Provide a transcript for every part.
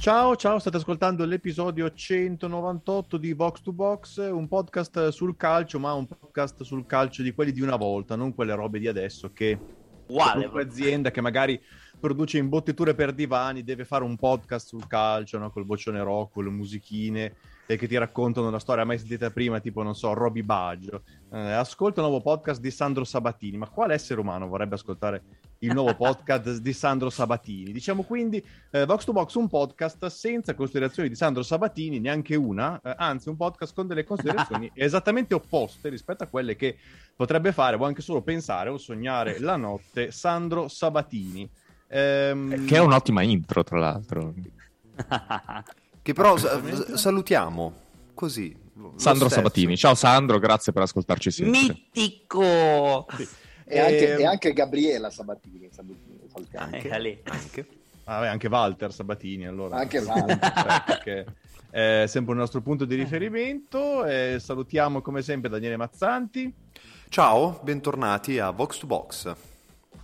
Ciao, ciao, state ascoltando l'episodio 198 di Vox to Box, un podcast sul calcio, ma un podcast sul calcio di quelli di una volta, non quelle robe di adesso che qualunque azienda che magari produce imbottiture per divani deve fare un podcast sul calcio, no? col boccione rock, con le musichine e che ti raccontano la storia mai sentita prima, tipo, non so, Roby Baggio. Eh, ascolta un nuovo podcast di Sandro Sabatini, ma quale essere umano vorrebbe ascoltare il nuovo podcast di Sandro Sabatini? Diciamo quindi eh, Vox to Box un podcast senza considerazioni di Sandro Sabatini, neanche una, eh, anzi un podcast con delle considerazioni esattamente opposte rispetto a quelle che potrebbe fare o anche solo pensare o sognare la notte Sandro Sabatini. Ehm, Che è un'ottima intro, tra l'altro. Che però s- salutiamo così. Sandro stesso. Sabatini. Ciao Sandro, grazie per ascoltarci sempre. Mitico! E anche, Ehm, e anche Gabriela Sabatini. Eh, lì. Anche. Ah, beh, anche Walter Sabatini, allora. Anche Walter. Eh, perché è sempre il nostro punto di riferimento. Eh, salutiamo come sempre Daniele Mazzanti. Ciao, bentornati a Vox to Box,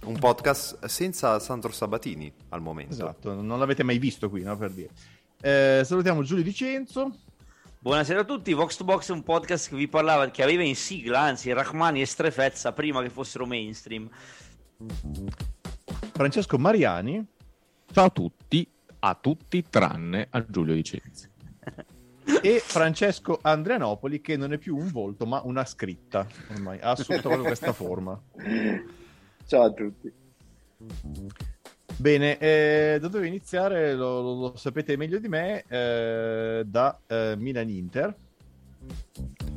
un podcast senza Sandro Sabatini al momento. Esatto, non l'avete mai visto qui, no? Per dire. Eh, salutiamo Giulio Dicenzo. Buonasera a tutti, Vox to Box è un podcast che vi parlava, che aveva in sigla, anzi, Rachmani e Strefezza prima che fossero mainstream. Francesco Mariani. Ciao a tutti, a tutti tranne a Giulio Dicenzi. e Francesco Andrianopoli che non è più un volto ma una scritta ormai ha assunto proprio questa forma Ciao a tutti. Bene eh, da dove iniziare? Lo, lo- lo sapete meglio di me eh, da eh, Milan Inter.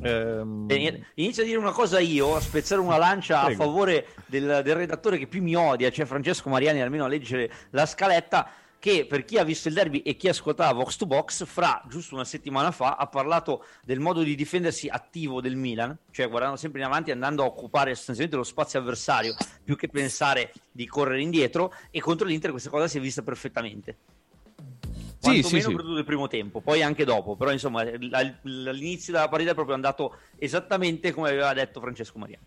Ehm, Inizio a dire una cosa io, a spezzare una lancia Prego. a favore del, del redattore che più mi odia, cioè Francesco Mariani, almeno a leggere la scaletta, che per chi ha visto il derby e chi ascoltava Vox to Box, fra giusto una settimana fa ha parlato del modo di difendersi attivo del Milan, cioè guardando sempre in avanti e andando a occupare sostanzialmente lo spazio avversario, più che pensare di correre indietro, e contro l'Inter questa cosa si è vista perfettamente. Sì, Quanto sì, meno sì. per tutto il primo tempo, poi anche dopo, però insomma l- all'inizio della partita è proprio andato esattamente come aveva detto Francesco Mariani.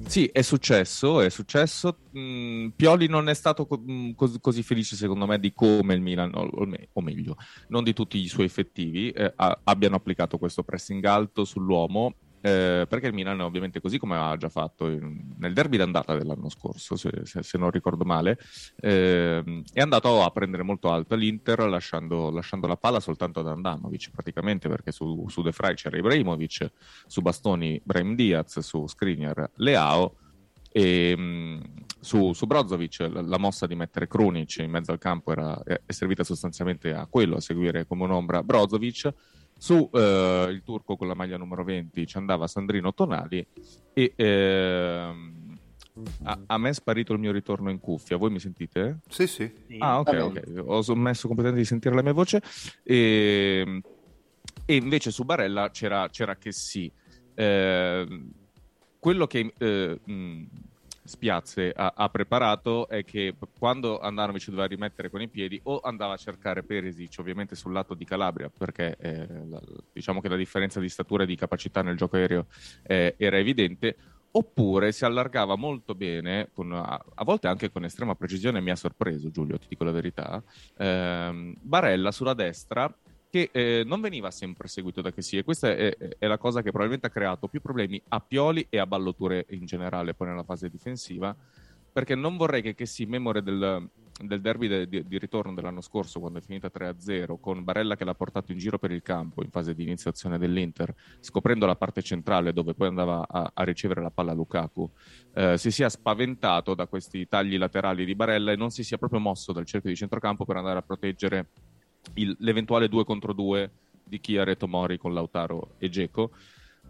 Sì, è successo, è successo. Mm, Pioli non è stato mm, cos- così felice, secondo me, di come il Milan, o, o me- o meglio, non di tutti i suoi effettivi, eh, abbiano applicato questo pressing alto sull'uomo. Eh, perché il Milan, ovviamente, così come aveva già fatto in- nel derby d'andata dell'anno scorso, se, se- se non ricordo male, ehm, è andato a prendere molto alto l'Inter, lasciando, lasciando la palla soltanto ad Andanovic, praticamente, perché su, su De Vrij c'era Ibrahimovic, su Bastoni Brahim Diaz, su Skriniar Leao e mh, su, su Brozovic la, la mossa di mettere Krunic in mezzo al campo era, è servita sostanzialmente a quello, a seguire come un'ombra Brozovic. Su eh, il turco con la maglia numero 20 ci andava Sandrino Tonali e ehm, a, a me è sparito il mio ritorno in cuffia. Voi mi sentite? Sì, sì. Ah, ok, ok. Ho smesso completamente di sentire la mia voce. E, e invece su Barella c'era, c'era che sì. Eh, quello che eh, mh, Spiazze ha, ha preparato è che quando Andanovic doveva rimettere con i piedi o andava a cercare Perisic ovviamente sul lato di Calabria perché eh, diciamo che la differenza di statura e di capacità nel gioco aereo eh, era evidente oppure si allargava molto bene, con- a, a volte anche con estrema precisione, mi ha sorpreso Giulio, ti dico la verità, ehm, Barella sulla destra che eh, non veniva sempre seguito da che sì e questa è, è la cosa che probabilmente ha creato più problemi a Pioli e a Balloture in generale poi nella fase difensiva perché non vorrei che Kessi, memore del, del derby de, di, di, ritorno dell'anno scorso, quando è finita 3-0, con Barella che l'ha portato in giro per il campo in fase di iniziazione dell'Inter, scoprendo la parte centrale dove poi andava a, a ricevere la palla Lukaku, eh, si sia spaventato da questi tagli laterali di Barella e non si sia proprio mosso dal cerchio di centrocampo per andare a proteggere il, l'eventuale 2 contro 2 di Chiare Tomori con Lautaro e Geco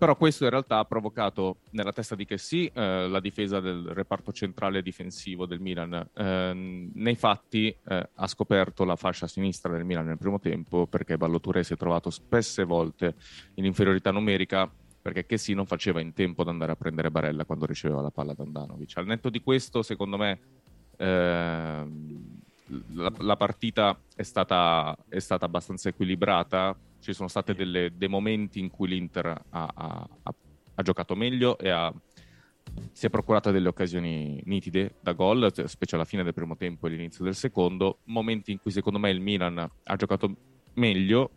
però questo in realtà ha provocato nella testa di Chessy eh, la difesa del reparto centrale difensivo del Milan. Eh, nei fatti eh, ha scoperto la fascia sinistra del Milan nel primo tempo perché Balloture si è trovato spesse volte in inferiorità numerica perché Chessy non faceva in tempo ad andare a prendere Barella quando riceveva la palla da Andanovic. Al netto di questo, secondo me, ehm, la, la, partita è stata, è stata abbastanza equilibrata. Ci sono stati dei momenti in cui l'Inter ha, ha, ha, ha giocato meglio e si è procurata delle occasioni nitide da gol, specie alla fine del primo tempo e all'inizio del secondo, momenti in cui secondo me il Milan ha giocato meglio,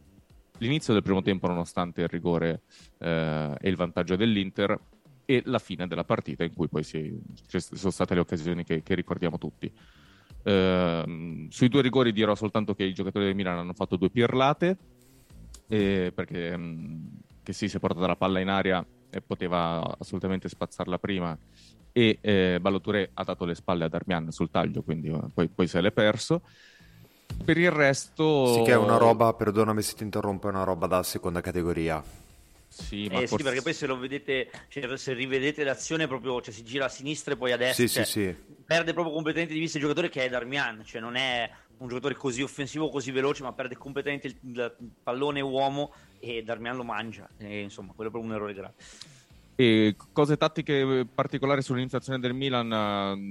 l'inizio del primo tempo nonostante il rigore eh, e il vantaggio dell'Inter e la fine della partita in cui poi si, ci sono state le occasioni che, che ricordiamo tutti. Uh, sui due rigori dirò soltanto che i giocatori del Milan hanno fatto due pirlate eh, perché mm, che sì, si è portata la palla in aria e poteva assolutamente spazzarla prima e eh, Balloture ha dato le spalle ad Armian sul taglio, quindi eh, poi, poi se l'è perso. Per il resto... Sì che è una roba, perdonami se ti interrompo, è una roba da seconda categoria. Sì, eh, forse... sì, perché poi se lo vedete, cioè, se rivedete l'azione proprio, cioè si gira a sinistra e poi a destra, sì, cioè, sì, sì. perde proprio completamente di vista il giocatore che è Darmian, cioè non è un giocatore così offensivo, così veloce, ma perde completamente il, il pallone uomo e Darmian lo mangia. E, insomma, quello è proprio un errore grave. E cose tattiche particolari sull'iniziazione del Milan,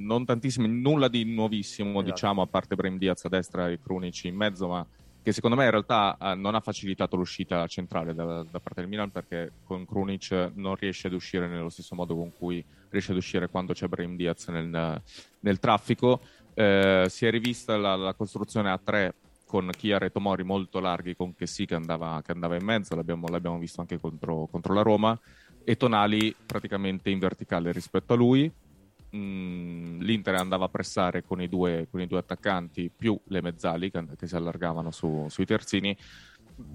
non tantissime, nulla di nuovissimo, esatto. diciamo, a parte Brahim Diaz a destra e Krunic in mezzo, ma che secondo me in realtà eh, non ha facilitato l'uscita centrale da, da, parte del Milan perché con Krunic non riesce ad uscire nello stesso modo con cui riesce ad uscire quando c'è Brahim Diaz nel, nel traffico. Eh, si è rivista la, la, costruzione a tre con Chiara e Tomori molto larghi con Chessy che andava, che andava in mezzo, l'abbiamo, l'abbiamo visto anche contro, contro, la Roma, e Tonali praticamente in verticale rispetto a lui. Mm, L'Inter andava a pressare con i due, con i due attaccanti più le mezzali che, che si allargavano su, sui terzini.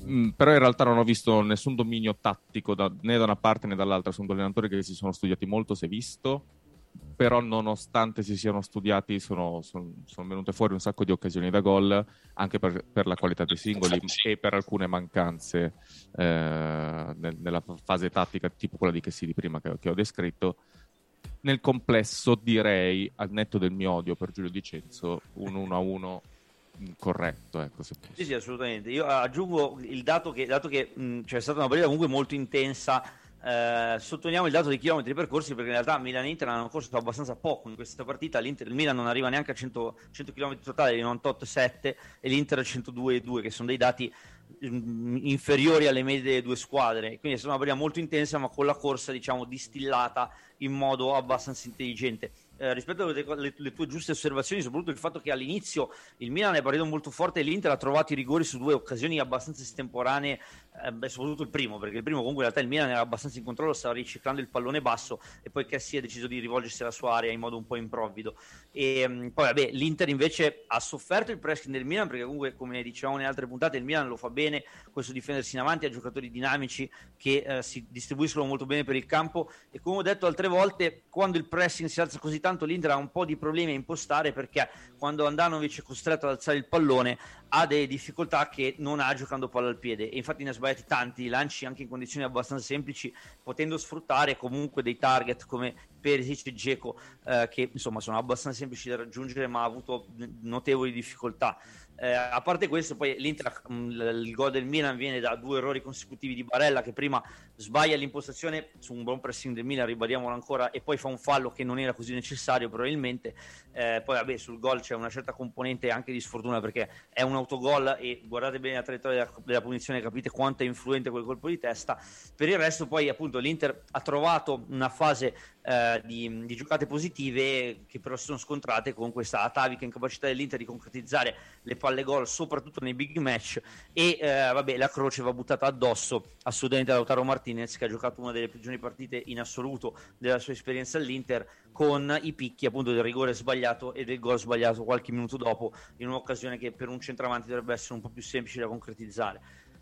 Mm, però in realtà non ho visto nessun dominio tattico da, né da una parte né dall'altra. Sono due allenatori che si sono studiati molto, si è visto però nonostante si siano studiati sono, sono, sono, venute fuori un sacco di occasioni da gol anche per, per la qualità dei singoli e per alcune mancanze eh, nel, nella fase tattica tipo quella di Chessy di prima che, che, ho descritto nel complesso direi al netto del mio odio per Giulio Dicenzo un 1-1 corretto ecco, sì sì assolutamente io aggiungo il dato che, dato che mh, c'è stata una partita comunque molto intensa eh, sottolineiamo il dato dei chilometri percorsi perché in realtà Milan e Inter hanno corso abbastanza poco in questa partita. L'Inter, il Milan non arriva neanche a 100, 100 km totali, 98,7 e l'Inter a 102,2 che sono dei dati inferiori alle medie delle due squadre. Quindi è stata una partita molto intensa ma con la corsa diciamo distillata in modo abbastanza intelligente eh, rispetto alle, alle, alle, tue giuste osservazioni, soprattutto il fatto che all'inizio il Milan è partito molto forte e l'Inter ha trovato i rigori su due occasioni abbastanza estemporanee, eh, beh, soprattutto il primo, perché il primo comunque in realtà il Milan era abbastanza in controllo, stava riciclando il pallone basso e poi Cassi ha deciso di rivolgersi alla sua area in modo un po' improvvido. E um, poi vabbè, l'Inter invece ha sofferto il pressing del Milan perché comunque come dicevamo nelle altre puntate il Milan lo fa bene, questo difendersi in avanti, ha giocatori dinamici che eh, si distribuiscono molto bene per il campo e come ho detto altre volte, quando il pressing si alza così tanto tanto l'Inter ha un po' di problemi a impostare perché quando Andanovic è costretto ad alzare il pallone ha delle difficoltà che non ha giocando palla al piede e infatti ne ha sbagliati tanti lanci anche in condizioni abbastanza semplici potendo sfruttare comunque dei target come Perisic e Geco eh, che insomma sono abbastanza semplici da raggiungere ma ha avuto notevoli difficoltà eh, a parte questo, poi l'Inter, mm, il gol del Milan viene da due errori consecutivi di Barella che prima sbaglia l'impostazione su un buon pressing del Milan, ribadiamolo ancora, e poi fa un fallo che non era così necessario probabilmente. Eh, poi vabbè, sul gol c'è una certa componente anche di sfortuna perché è un autogol e guardate bene la traiettoria della, della punizione, capite quanto è influente quel colpo di testa. Per il resto poi appunto l'Inter ha trovato una fase eh, di, di, giocate positive che però si sono scontrate con questa atavica incapacità dell'Inter di concretizzare le palle gol soprattutto nei big match. E eh, vabbè la croce va buttata addosso assolutamente da Lautaro Martinez che ha giocato una delle peggiori partite in assoluto della sua esperienza all'Inter con i picchi appunto del rigore sbagliato e del gol sbagliato qualche minuto dopo in un'occasione che per un centravanti dovrebbe essere un po' più semplice da concretizzare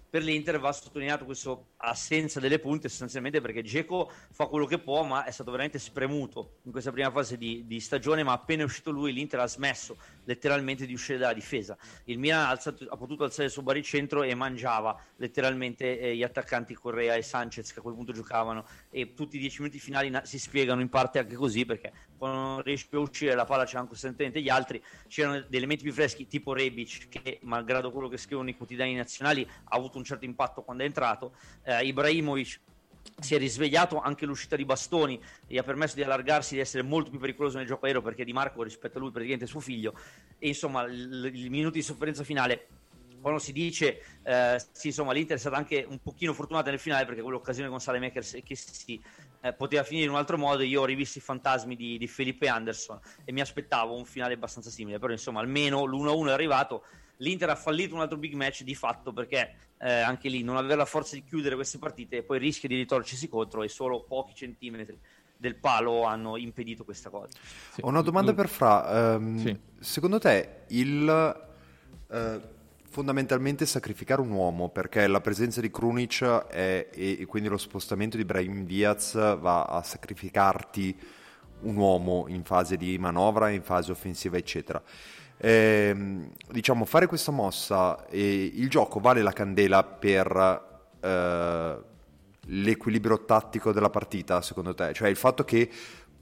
per l'Inter va sottolineato questa assenza delle punte sostanzialmente perché Geco fa quello che può ma è stato veramente spremuto in questa prima fase di, di, stagione ma appena è uscito lui l'Inter ha smesso letteralmente di uscire dalla difesa. Il Milan ha, alzato, ha potuto alzare il suo baricentro e mangiava letteralmente eh, gli attaccanti Correa e Sanchez che a quel punto giocavano e tutti i dieci minuti finali na- si spiegano in parte anche così perché quando non riesci più a uscire la palla c'erano costantemente gli altri c'erano dei elementi più freschi tipo Rebic che malgrado quello che scrivono i quotidiani nazionali ha avuto un certo impatto quando è entrato. Eh, Ibrahimovic si è risvegliato anche l'uscita di bastoni gli ha permesso di allargarsi di essere molto più pericoloso nel gioco aereo perché Di Marco rispetto a lui praticamente suo figlio. E insomma il minuto di sofferenza finale quando si dice eh, sì, insomma l'Inter è stata anche un pochino fortunata nel finale perché quell'occasione con Salemakers che si eh, poteva finire in un altro modo io ho rivisto i fantasmi di, di Felipe Anderson e mi aspettavo un finale abbastanza simile però insomma almeno l'1-1 è arrivato l'Inter ha fallito un altro big match di fatto perché eh, anche lì non aveva la forza di chiudere queste partite e poi rischia di ritorcersi contro e solo pochi centimetri del palo hanno impedito questa cosa. Sì. Ho una domanda per Fra. Um, sì. Secondo te il uh, fondamentalmente sacrificare un uomo perché la presenza di Krunic è, e, e quindi lo spostamento di Brahim Diaz va a sacrificarti un uomo in fase di manovra, in fase offensiva, eccetera eh, diciamo, fare questa mossa e il gioco vale la candela per eh, l'equilibrio tattico della partita, secondo te? Cioè il fatto che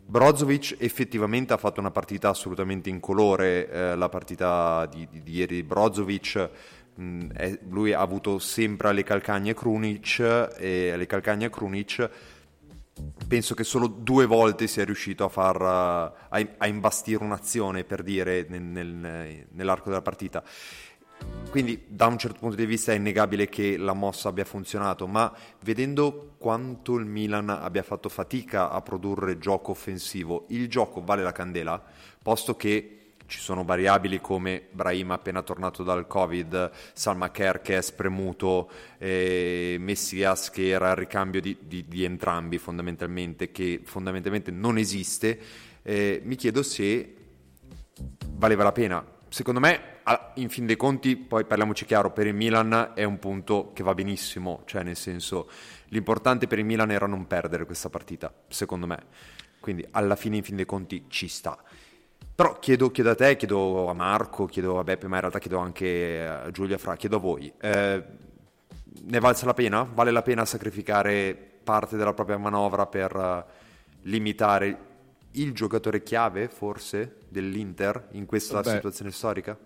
Brozovic effettivamente ha fatto una partita assolutamente incolore, eh, la partita di, di, di ieri Brozovic, mh, è, lui ha avuto sempre le calcagne Krunic e alle calcagne Krunic penso che solo due volte sia riuscito a, far, a, a imbastire un'azione per dire nel, nel, nell'arco della partita. Quindi da un certo punto di vista è innegabile che la mossa abbia funzionato, ma vedendo quanto il Milan abbia fatto fatica a produrre gioco offensivo, il gioco vale la candela, posto che ci sono variabili come Brahim appena tornato dal Covid, Salma Kerr che è spremuto, eh, Messias che era il ricambio di, di, di, entrambi fondamentalmente, che fondamentalmente non esiste. Eh, mi chiedo se valeva la pena. Secondo me, in fin dei conti, poi parliamoci chiaro, per il Milan è un punto che va benissimo, cioè nel senso l'importante per il Milan era non perdere questa partita, secondo me. Quindi alla fine, in fin dei conti, ci sta. Però chiedo, chiedo, a te, chiedo a Marco, chiedo a Beppe, ma in realtà chiedo anche a Giulia Fra, chiedo a voi. Eh, ne valsa la pena? Vale la pena sacrificare parte della propria manovra per uh, limitare il giocatore chiave, forse, dell'Inter in questa Beh, situazione storica?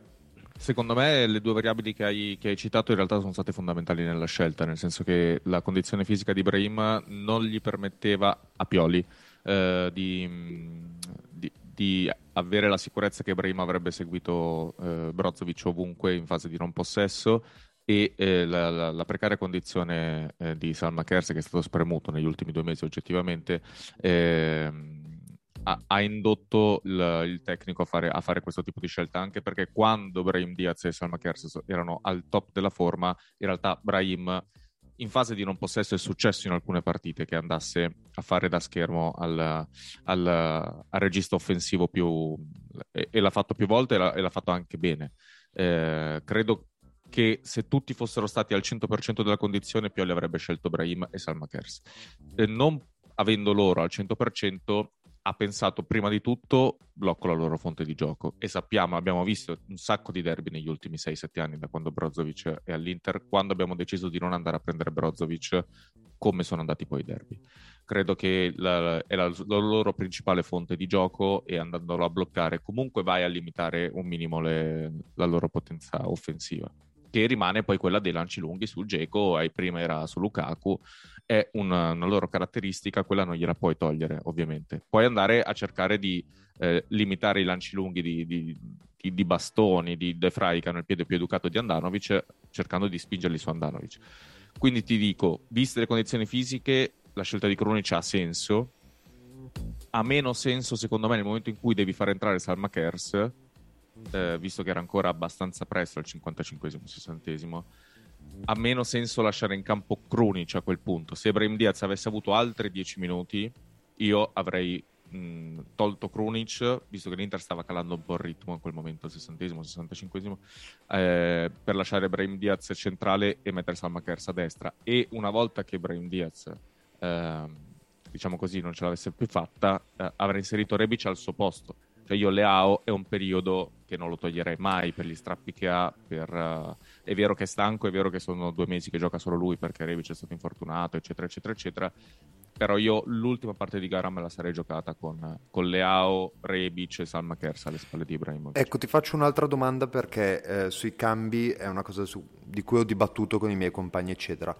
Secondo me le due variabili che hai, che hai, citato in realtà sono state fondamentali nella scelta, nel senso che la condizione fisica di Brahim non gli permetteva a Pioli eh, di, di, avere la sicurezza che Ibrahim avrebbe seguito eh, Brozovic ovunque in fase di non possesso e eh, la, la, la, precaria condizione eh, di Salma Kerse che è stato spremuto negli ultimi due mesi oggettivamente ehm, ha, ha, indotto il, il tecnico a fare, a fare, questo tipo di scelta anche perché quando Brahim Diaz e Salma Kerse erano al top della forma in realtà Brahim in fase di non possesso è successo in alcune partite che andasse a fare da schermo al, al, al regista offensivo più, e, e, l'ha fatto più volte e l'ha, e l'ha fatto anche bene. Eh, credo che se tutti fossero stati al 100% della condizione, Pioli avrebbe scelto Brahim e Salma Kers. Eh, non avendo loro al 100%, ha pensato prima di tutto blocco la loro fonte di gioco e sappiamo, abbiamo visto un sacco di derby negli ultimi 6-7 anni da quando Brozovic è all'Inter, quando abbiamo deciso di non andare a prendere Brozovic, come sono andati poi i derby. Credo che la, è la, la, loro principale fonte di gioco e andandolo a bloccare comunque vai a limitare un minimo le, la loro potenza offensiva che rimane poi quella dei lanci lunghi sul Geco, prima era su Lukaku, è una, una, loro caratteristica, quella non gliela puoi togliere ovviamente. Puoi andare a cercare di eh, limitare i lanci lunghi di, di, di, di bastoni, di De Frey che hanno il piede più educato di Andanovic, cercando di spingerli su Andanovic. Quindi ti dico, viste le condizioni fisiche, la scelta di Krunic ha senso, ha meno senso secondo me nel momento in cui devi far entrare Salma Kers, eh, visto che era ancora abbastanza presto al 55esimo, 60esimo, ha meno senso lasciare in campo Krunic a quel punto. Se Ibrahim Diaz avesse avuto altri 10 minuti, io avrei mh, tolto Krunic, visto che l'Inter stava calando un po' il ritmo in quel momento, al 60esimo, 65esimo, eh, per lasciare Ibrahim Diaz centrale e mettere Salma Kers a destra. E una volta che Ibrahim Diaz... Eh, diciamo così, non ce l'avesse più fatta, eh, avrei inserito Rebic al suo posto. Cioè io Leao è un periodo che non lo toglierei mai per gli strappi che ha. Per, uh, è vero che è stanco, è vero che sono due mesi che gioca solo lui perché Rebic è stato infortunato, eccetera, eccetera, eccetera. Però io l'ultima parte di gara me la sarei giocata con, con Leao, Rebic e Salma Kers alle spalle di Ibrahimovic. Ecco, ti faccio un'altra domanda perché eh, sui cambi è una cosa su, di cui ho dibattuto con i miei compagni, eccetera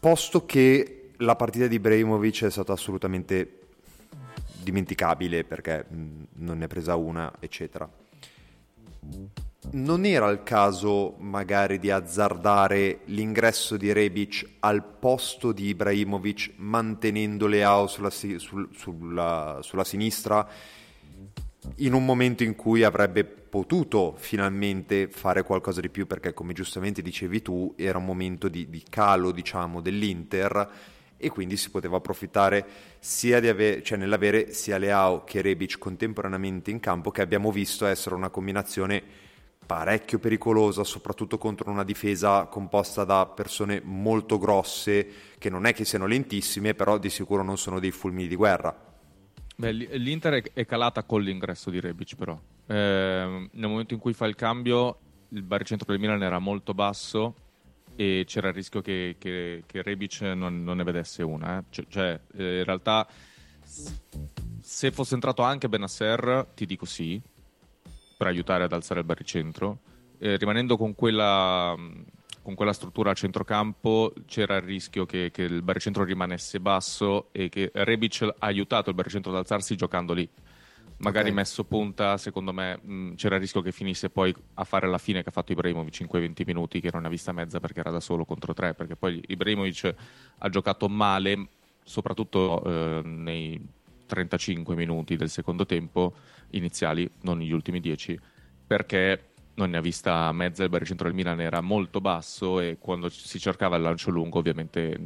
posto che la partita di Ibrahimovic è stata assolutamente dimenticabile perché mh, non ne è presa una, eccetera. Non era il caso magari di azzardare l'ingresso di Rebic al posto di Ibrahimovic mantenendo Leao sulla, sul, sulla, sulla sinistra in un momento in cui avrebbe potuto finalmente fare qualcosa di più perché come giustamente dicevi tu era un momento di, di calo diciamo dell'Inter e quindi si poteva approfittare sia avere, cioè nell'avere sia Leao che Rebic contemporaneamente in campo che abbiamo visto essere una combinazione parecchio pericolosa soprattutto contro una difesa composta da persone molto grosse che non è che siano lentissime però di sicuro non sono dei fulmini di guerra Beh, l'Inter è calata con l'ingresso di Rebic, però. Eh, nel momento in cui fa il cambio, il baricentro del Milan era molto basso e c'era il rischio che, che, che Rebic non, non, ne vedesse una. Eh. Cioè, cioè eh, in realtà, se fosse entrato anche Benasser, ti dico sì, per aiutare ad alzare il baricentro. Eh, rimanendo con quella con quella struttura a centrocampo c'era il rischio che, che il baricentro rimanesse basso e che Rebic ha aiutato il baricentro ad alzarsi giocando lì. Magari okay. messo punta, secondo me mh, c'era il rischio che finisse poi a fare la fine che ha fatto Ibrahimovic in quei 20 minuti, che non ha vista mezza perché era da solo contro tre, perché poi Ibrahimovic ha giocato male, soprattutto eh, nei 35 minuti del secondo tempo iniziali, non negli ultimi 10, perché non ne ha vista mezza, il baricentro del Milan era molto basso e quando si cercava il lancio lungo ovviamente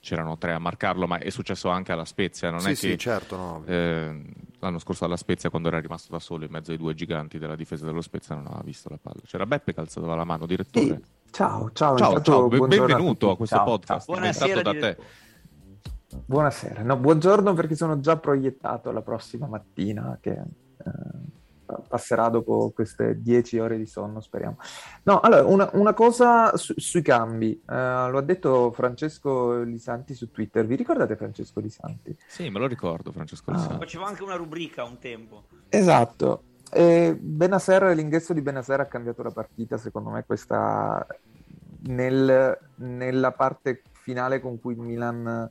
c'erano tre a marcarlo, ma è successo anche alla Spezia, non sì, è sì, che certo, no. eh, l'anno scorso alla Spezia quando era rimasto da solo in mezzo ai due giganti della difesa dello Spezia non aveva visto la palla. C'era Beppe che alzava la mano, direttore. Sì. Ciao, ciao, ciao, ciao benvenuto a, a questo ciao, podcast, ciao. Buonasera da te. Buonasera, no, buongiorno perché sono già proiettato la prossima mattina che eh, passerà dopo queste 10 ore di sonno, speriamo. No, allora, una, una cosa su, sui cambi. Uh, lo ha detto Francesco Lisanti su Twitter. Vi ricordate Francesco Lisanti? Sì, me lo ricordo Francesco Lisanti. Ah. Faceva anche una rubrica un tempo. Esatto. E Benaser, l'ingresso di Benaser ha cambiato la partita, secondo me questa nel, nella parte finale con cui Milan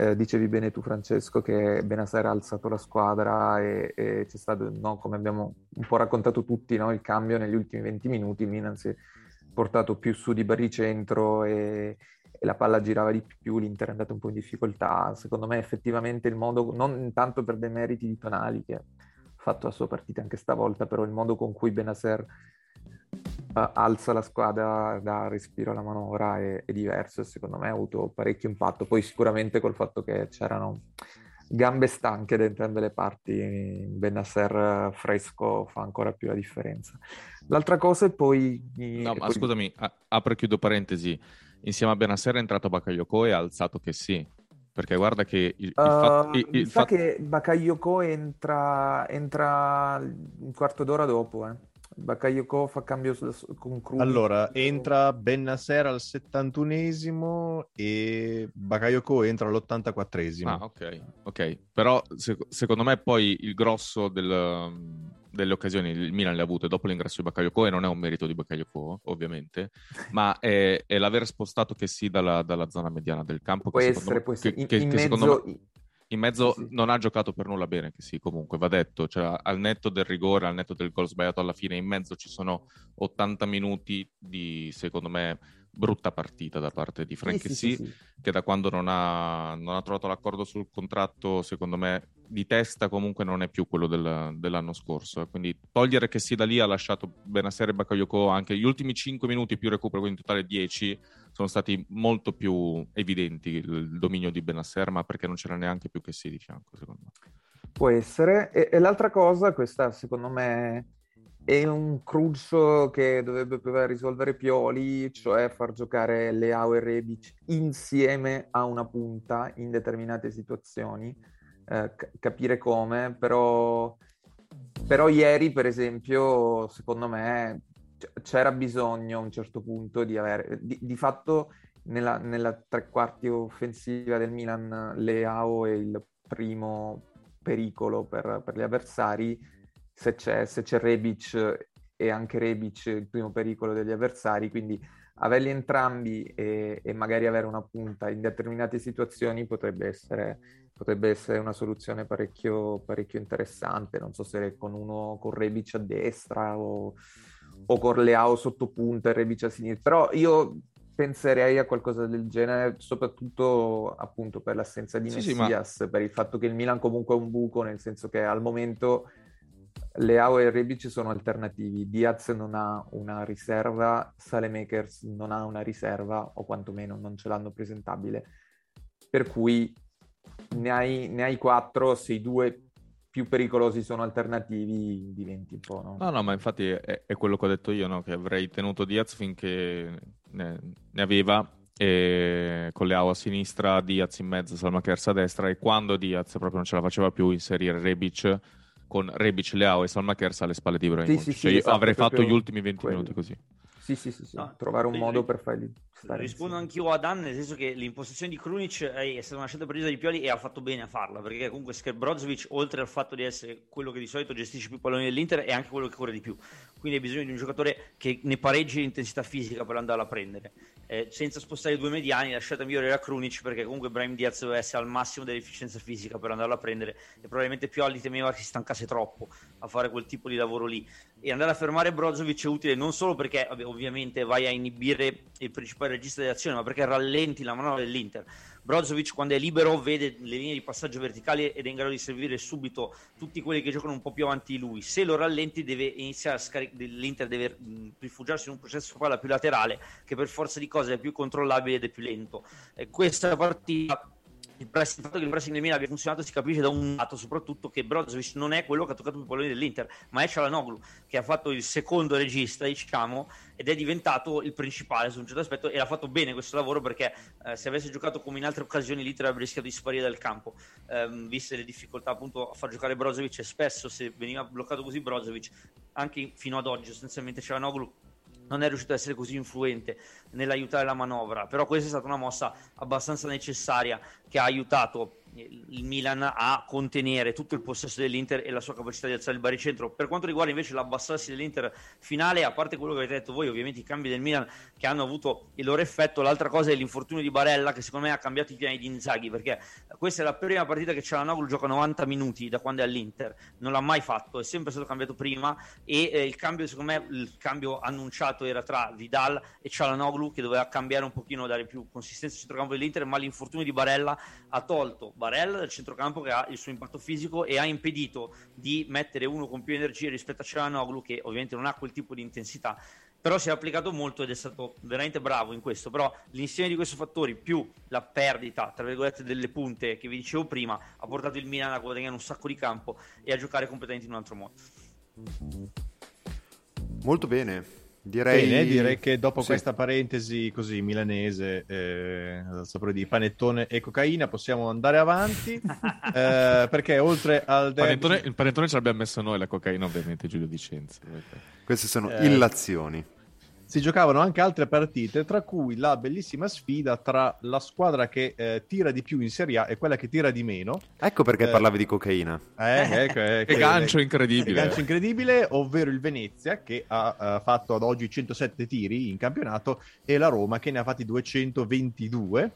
eh, dicevi bene tu Francesco che Benaser ha alzato la squadra e, e c'è stato, no, come abbiamo un po' raccontato tutti, no, il cambio negli ultimi 20 minuti, Milan si è portato più su di baricentro e, e la palla girava di più, l'Inter è andato un po' in difficoltà. Secondo me effettivamente il modo, non tanto per dei meriti di Tonali che ha fatto la sua partita anche stavolta, però il modo con cui Benaser uh, alza la squadra, dà respiro alla manovra è, è diverso e secondo me ha avuto parecchio impatto. Poi sicuramente col fatto che c'erano gambe stanche da entrambe le parti, Benasser fresco fa ancora più la differenza. L'altra cosa è poi... No, ma poi... scusami, apro e chiudo parentesi. Insieme a Benasser è entrato Bakayoko e ha alzato che sì. Perché guarda che il, il uh, fatto... Il, il fa che Bakayoko entra, entra un quarto d'ora dopo, eh. Bakayoko fa cambio con Krunic. Allora, entra Bennasser al 71esimo e Bakayoko entra all'84esimo. Ah, ok. ok. Però se, secondo me poi il grosso del, delle occasioni il Milan le ha avute dopo l'ingresso di Bakayoko e non è un merito di Bakayoko, ovviamente, ma è, è l'aver spostato che sì dalla, dalla, zona mediana del campo. Può che essere, può essere. Che, in, che, in che mezzo... me in mezzo sì, non ha giocato per nulla bene, che sì, comunque va detto, cioè, al netto del rigore, al netto del gol sbagliato alla fine, in mezzo ci sono 80 minuti di, secondo me, brutta partita da parte di Frank sì, sì, sì, che da quando non ha, non ha, trovato l'accordo sul contratto, secondo me, di testa comunque non è più quello del, dell'anno scorso. Quindi togliere che sì da lì ha lasciato Benasser e Bakayoko anche gli ultimi 5 minuti più recupero, quindi in totale 10, sono stati molto più evidenti il dominio di Benasser, ma perché non c'era neanche più che sì di fianco, secondo me. Può essere. E, e l'altra cosa, questa secondo me è un cruccio che dovrebbe risolvere Pioli, cioè far giocare Leao e Rebic insieme a una punta in determinate situazioni, eh, capire come, però, però ieri per esempio secondo me c'era bisogno a un certo punto di avere, di, di fatto nella, nella tre quarti offensiva del Milan Leao è il primo pericolo per, per gli avversari se c'è, se c'è Rebic e anche Rebic il primo pericolo degli avversari, quindi averli entrambi e, e, magari avere una punta in determinate situazioni potrebbe essere, potrebbe essere una soluzione parecchio, parecchio, interessante. Non so se con uno con Rebic a destra o, o con Leao sotto punta e Rebic a sinistra, però io penserei a qualcosa del genere, soprattutto appunto per l'assenza di sì, Messias, sì, ma... per il fatto che il Milan comunque è un buco, nel senso che al momento Leao e Rebic sono alternativi. Diaz non ha una riserva, Salemakers non ha una riserva, o quantomeno non ce l'hanno presentabile. Per cui ne hai, ne hai quattro, se i due più pericolosi sono alternativi, diventi un po'. No, no, no ma infatti è, è quello che ho detto io, no? che avrei tenuto Diaz finché ne, ne aveva. E con Leao a sinistra, Diaz in mezzo, Salmakers a destra e quando Diaz proprio non ce la faceva più inserire Rebic con Rebic, Leao e Salmakers alle spalle di Ibrahimovic. Sì, sì, cioè, sì, esatto, avrei fatto gli ultimi 20 quello. minuti così. Sì, sì, sì, sì. No, trovare un modo per farli stare Rispondo insieme. anch'io a Dan, nel senso che l'impostazione di Krunic è stata una scelta precisa di Pioli e ha fatto bene a farla, perché comunque Brozovic, oltre al fatto di essere quello che di solito gestisce più palloni dell'Inter, è anche quello che corre di più. Quindi hai bisogno di un giocatore che ne pareggi l'intensità fisica per andarla a prendere. Eh, senza spostare i due mediani, la scelta migliore era Krunic, perché comunque Brahim Diaz doveva essere al massimo dell'efficienza fisica per andarla a prendere e probabilmente Pioli temeva che si stancasse troppo a fare quel tipo di lavoro lì e andare a fermare Brozovic è utile non solo perché vabbè, ovviamente vai a inibire il principale regista dell'azione, ma perché rallenti la manovra dell'Inter. Brozovic quando è libero vede le linee di passaggio verticali ed è in grado di servire subito tutti quelli che giocano un po' più avanti di lui. Se lo rallenti deve iniziare a scaricare, l'Inter deve rifugiarsi in un processo palla più laterale che per forza di cose è più controllabile ed è più lento. E questa partita il, pressing, il fatto che il pressing del Milan abbia funzionato si capisce da un lato soprattutto che Brozovic non è quello che ha toccato i palloni dell'Inter ma è Cialanoglu che ha fatto il secondo regista diciamo ed è diventato il principale su un certo aspetto e l'ha fatto bene questo lavoro perché eh, se avesse giocato come in altre occasioni l'Inter avrebbe rischiato di sparire dal campo. Ehm, viste le difficoltà appunto a far giocare Brozovic e spesso se veniva bloccato così Brozovic anche fino ad oggi sostanzialmente Cialanoglu non è riuscito ad essere così influente nell'aiutare la manovra, però questa è stata una mossa abbastanza necessaria che ha aiutato il Milan a contenere tutto il possesso dell'Inter e la sua capacità di alzare il baricentro. Per quanto riguarda invece l'abbassarsi dell'Inter finale, a parte quello che avete detto voi, ovviamente i cambi del Milan che hanno avuto il loro effetto, l'altra cosa è l'infortunio di Barella che secondo me ha cambiato i piani di Inzaghi perché questa è la prima partita che Cialanoglu gioca 90 minuti da quando è all'Inter, non l'ha mai fatto, è sempre stato cambiato prima e eh, il cambio secondo me il cambio annunciato era tra Vidal e Cialanoglu che doveva cambiare un pochino, dare più consistenza al centrocampo dell'Inter, ma l'infortunio di Barella ha tolto Barella Barella del centrocampo che ha il suo impatto fisico e ha impedito di mettere uno con più energia rispetto a Cialanoglu che ovviamente non ha quel tipo di intensità però si è applicato molto ed è stato veramente bravo in questo. Però l'insieme di questi fattori più la perdita tra virgolette delle punte che vi dicevo prima ha portato il Milan a guadagnare un sacco di campo e a giocare completamente in un altro modo. Molto bene Direi... Bene, direi che dopo sì. questa parentesi così milanese, eh, di panettone e cocaina, possiamo andare avanti. eh, perché oltre al derby... panettone, il panettone ce l'abbiamo messo noi, la cocaina ovviamente Giulio Vicenza. Queste sono eh, illazioni si giocavano anche altre partite, tra cui la bellissima sfida tra la squadra che eh, tira di più in Serie A e quella che tira di meno. Ecco perché eh, parlavi di cocaina. Eh, ecco, eh, che gancio incredibile. Che gancio incredibile, ovvero il Venezia che ha uh, fatto ad oggi 107 tiri in campionato e la Roma che ne ha fatti 222.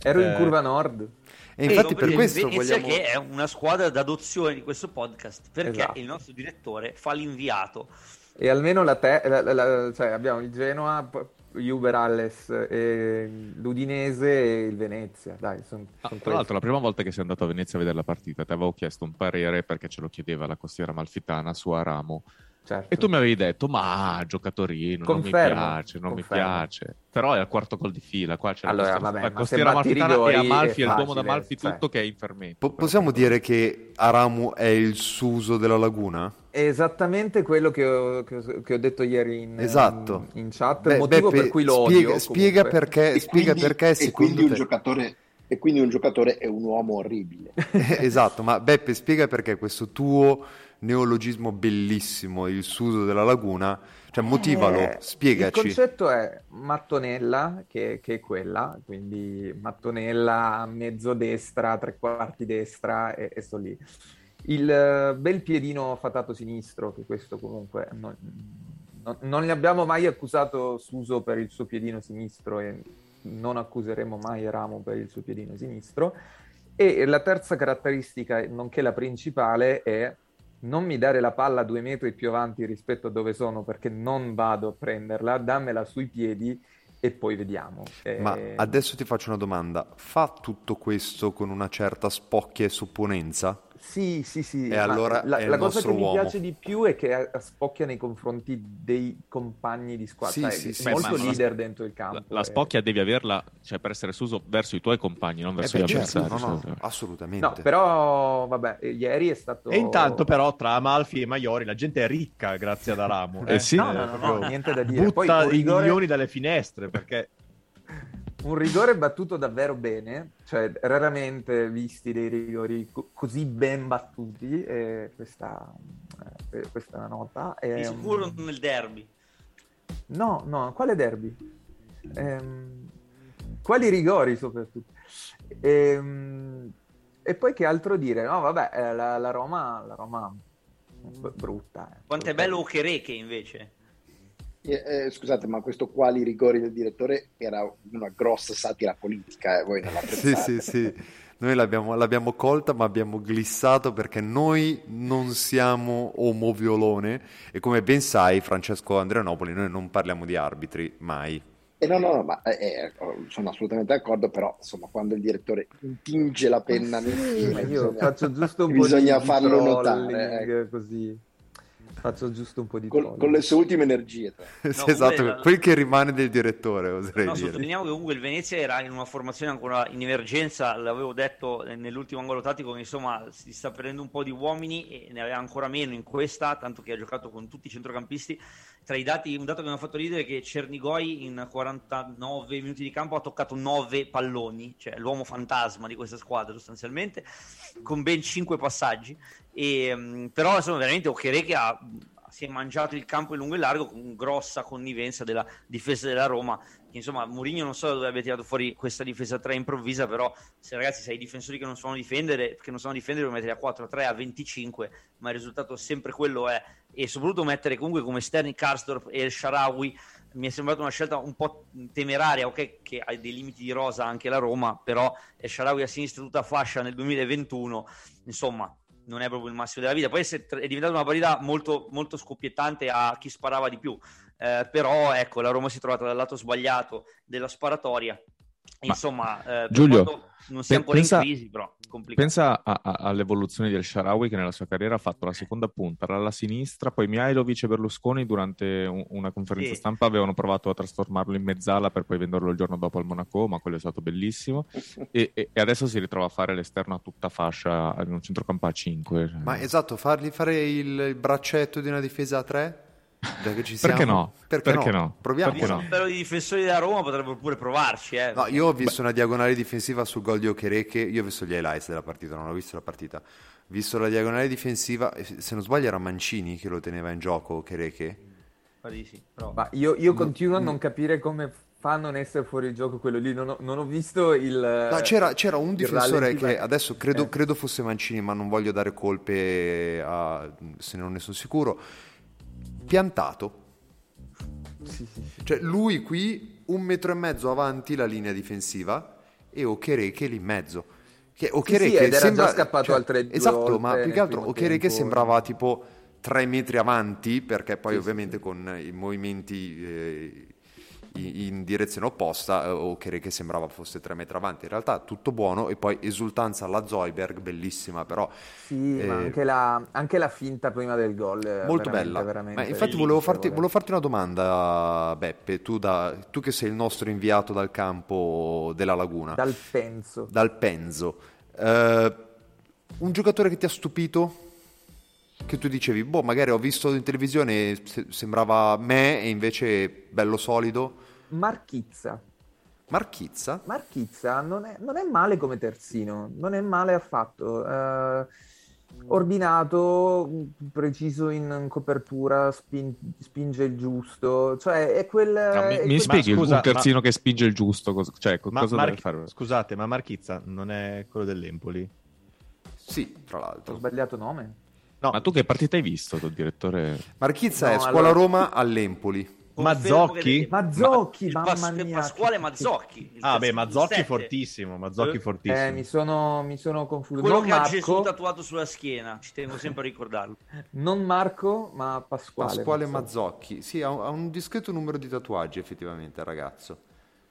Ero in eh, curva nord. E infatti per questo Venezia vogliamo... che è una squadra d'adozione di questo podcast perché esatto. il nostro direttore fa l'inviato e almeno la te- la, la, la, cioè abbiamo il Genoa, Juber Alles, l'Udinese e il Venezia. Dai, son, ah, son tra l'altro, la prima volta che sei andato a Venezia a vedere la partita, ti avevo chiesto un parere perché ce lo chiedeva la costiera malfitana su Aramo. Certo. E tu mi avevi detto, ma giocatorino, Confermo. non mi piace, non Confermo. mi piace. Però è al quarto gol di fila, qua c'è allora, la, vabbè, la costiera malfitana e Amalfi, è il duomo d'Amalfi cioè. tutto che è in fermento. Po- possiamo dire che Aramu è il Suso della laguna? È esattamente quello che ho, che ho, che ho detto ieri in, esatto. in, in chat, Beh, motivo Beppe, per cui lo spiega, odio. Spiega perché, spiega quindi, perché secondo quindi te... un giocatore e quindi un giocatore è un uomo orribile. esatto, ma Beppe spiega perché questo tuo neologismo bellissimo, il suso della laguna, cioè motivalo, eh, spiegaci. Il concetto è mattonella, che, che, è quella, quindi mattonella mezzo destra, tre quarti destra e, e sto lì. Il uh, bel piedino fatato sinistro, che questo comunque non, non, non ne abbiamo mai accusato Suso per il suo piedino sinistro e non accuseremo mai Ramo per il suo piedino sinistro. E la terza caratteristica, nonché la principale, è non mi dare la palla due metri più avanti rispetto a dove sono perché non vado a prenderla, dammela sui piedi e poi vediamo. Ma eh... adesso ti faccio una domanda, fa tutto questo con una certa spocchia e supponenza? Sì, sì, sì. E allora la, la cosa che uomo. mi piace di più è che spocchia nei confronti dei compagni di squadra. Sì, è sì, molto sì, leader la, dentro il campo. La, la spocchia devi averla cioè, per essere suso verso i tuoi compagni, non verso eh beh, gli certo, avversari. No, no, assolutamente. No, però, vabbè, ieri è stato... E intanto però tra Amalfi e Maiori la gente è ricca grazie ad Aramo. Eh, eh sì. No, no, no, no, niente da dire. Butta Poi, rigore... i milioni dalle finestre perché un rigore battuto davvero bene, cioè raramente visti dei rigori co- così ben battuti, e questa, eh, questa è una nota. Di ehm, sicuro nel derby. No, no, quale derby? Ehm, quali rigori soprattutto? Ehm, e poi che altro dire? No, vabbè, eh, la, la Roma, la Roma brutta. Eh. Quanto è bello Okereke invece? Eh, eh, scusate, ma questo quali rigori del direttore era una grossa satira politica, eh, voi non l'apprezzate. sì, sì, sì. Noi l'abbiamo, l'abbiamo, colta, ma abbiamo glissato perché noi non siamo omoviolone e come ben sai, Francesco Andrianopoli, noi non parliamo di arbitri mai. Eh no, no, ma eh, eh sono assolutamente d'accordo, però insomma quando il direttore intinge la penna nel film, io faccio giusto un bisogna po' di farlo notare. Eh. Così. Faccio giusto un po' di Col, con le sue ultime energie. No, sì, esatto, la... quel che rimane del direttore, oserei no, dire. Sottolineiamo che comunque il Venezia era in una formazione ancora in emergenza, l'avevo detto nell'ultimo angolo tattico, che insomma si sta prendendo un po' di uomini e ne aveva ancora meno in questa, tanto che ha giocato con tutti i centrocampisti. Tra i dati, un dato che mi ha fatto ridere è che Cernigoi in 49 minuti di campo ha toccato 9 palloni, cioè l'uomo fantasma di questa squadra sostanzialmente, con ben 5 passaggi e, però insomma veramente Occherè che ha, si è mangiato il campo in lungo e largo con grossa connivenza della difesa della Roma che insomma Mourinho non so da dove abbia tirato fuori questa difesa 3 improvvisa però se ragazzi sei difensori che non sanno difendere che non sanno difendere lo mettere a 4 a 3 a 25 ma il risultato sempre quello è e soprattutto mettere comunque come esterni Karsdorp e El Sharawi mi è sembrata una scelta un po' temeraria, ok, che ha dei limiti di rosa anche la Roma, però El Sharawi a sinistra tutta fascia nel 2021, insomma, non è proprio il massimo della vita. Poi è diventata una partita molto, molto scoppiettante a chi sparava di più. Eh, però ecco, la Roma si è trovata dal lato sbagliato della sparatoria. Insomma, eh, Giulio, non si è ancora pensa, in crisi, però complicato. Pensa a, a, all'evoluzione del Sharawi che nella sua carriera ha fatto la seconda punta, alla sinistra, poi Mihailovic e Berlusconi durante un, una conferenza sì. stampa avevano provato a trasformarlo in mezzala per poi venderlo il giorno dopo al Monaco, ma quello è stato bellissimo. e, e, e, adesso si ritrova a fare l'esterno a tutta fascia in un centrocampo a 5. Ma esatto, fargli fare il, il braccetto di una difesa a 3? Perché, Perché no? Perché, Perché no? no? Proviamo. Perché no? Però i difensori della Roma potrebbero pure provarci. Eh. No, io ho visto Beh. una diagonale difensiva sul gol di Okereke. Io ho visto gli highlights della partita, non ho visto la partita. Ho visto la diagonale difensiva. Se non sbaglio, era Mancini che lo teneva in gioco. Okereke. Però... Ma io, io continuo a non capire come fa a non essere fuori gioco quello lì. Non ho, non ho visto il. No, c'era, c'era un difensore che adesso credo, eh. credo, fosse Mancini, ma non voglio dare colpe a, se non ne sono sicuro. Piantato sì, sì, sì. Cioè lui qui un metro e mezzo avanti la linea difensiva e Okereke lì in mezzo. Che Okereke sì, sì, sembra... già scappato cioè, altre due Esatto, ma più che altro Okereke sembrava tipo tre metri avanti perché poi ovviamente con i movimenti... Eh, in direzione opposta eh, o che, che, sembrava fosse tre metri avanti. In realtà tutto buono e poi esultanza alla Zoiberg, bellissima però. Sì, eh, ma anche la, anche la, finta prima del gol. Molto veramente, bella. Veramente infatti volevo farti, volevo farti, una domanda, Beppe, tu, da, tu, che sei il nostro inviato dal campo della Laguna. Dal Penzo. Dal Penzo. Uh, un giocatore che ti ha stupito? Che tu dicevi, boh, magari ho visto in televisione, sembrava me e invece bello solido. Marchizza. Marchizza? Marchizza non è, non è male come terzino, non è male affatto. Eh, ordinato, preciso in copertura, spin, spinge il giusto, cioè è quel... No, mi, è mi quel... spieghi scusa, un terzino ma... che spinge il giusto, cosa, cioè, ma cosa Mar- fare? Scusate, ma Marchizza non è quello dell'Empoli? Sì, tra l'altro. Ho sbagliato nome? No. Ma tu che partita hai visto, direttore? Marchizza no, è Scuola allora... Roma all'Empoli. Mazzocchi? Mazzocchi, ma, mamma mia. Pasquale Mazzocchi. Ah, beh, Mazzocchi fortissimo. Mazzocchi eh, fortissimo. Eh, mi sono, mi sono confuso. Quello non che Marco, ha Gesù tatuato sulla schiena, ci tengo sempre a ricordarlo. Non Marco, ma Pasquale. Pasquale Mazzocchi. Mazzocchi. Sì, ha un, ha un discreto numero di tatuaggi, effettivamente, ragazzo.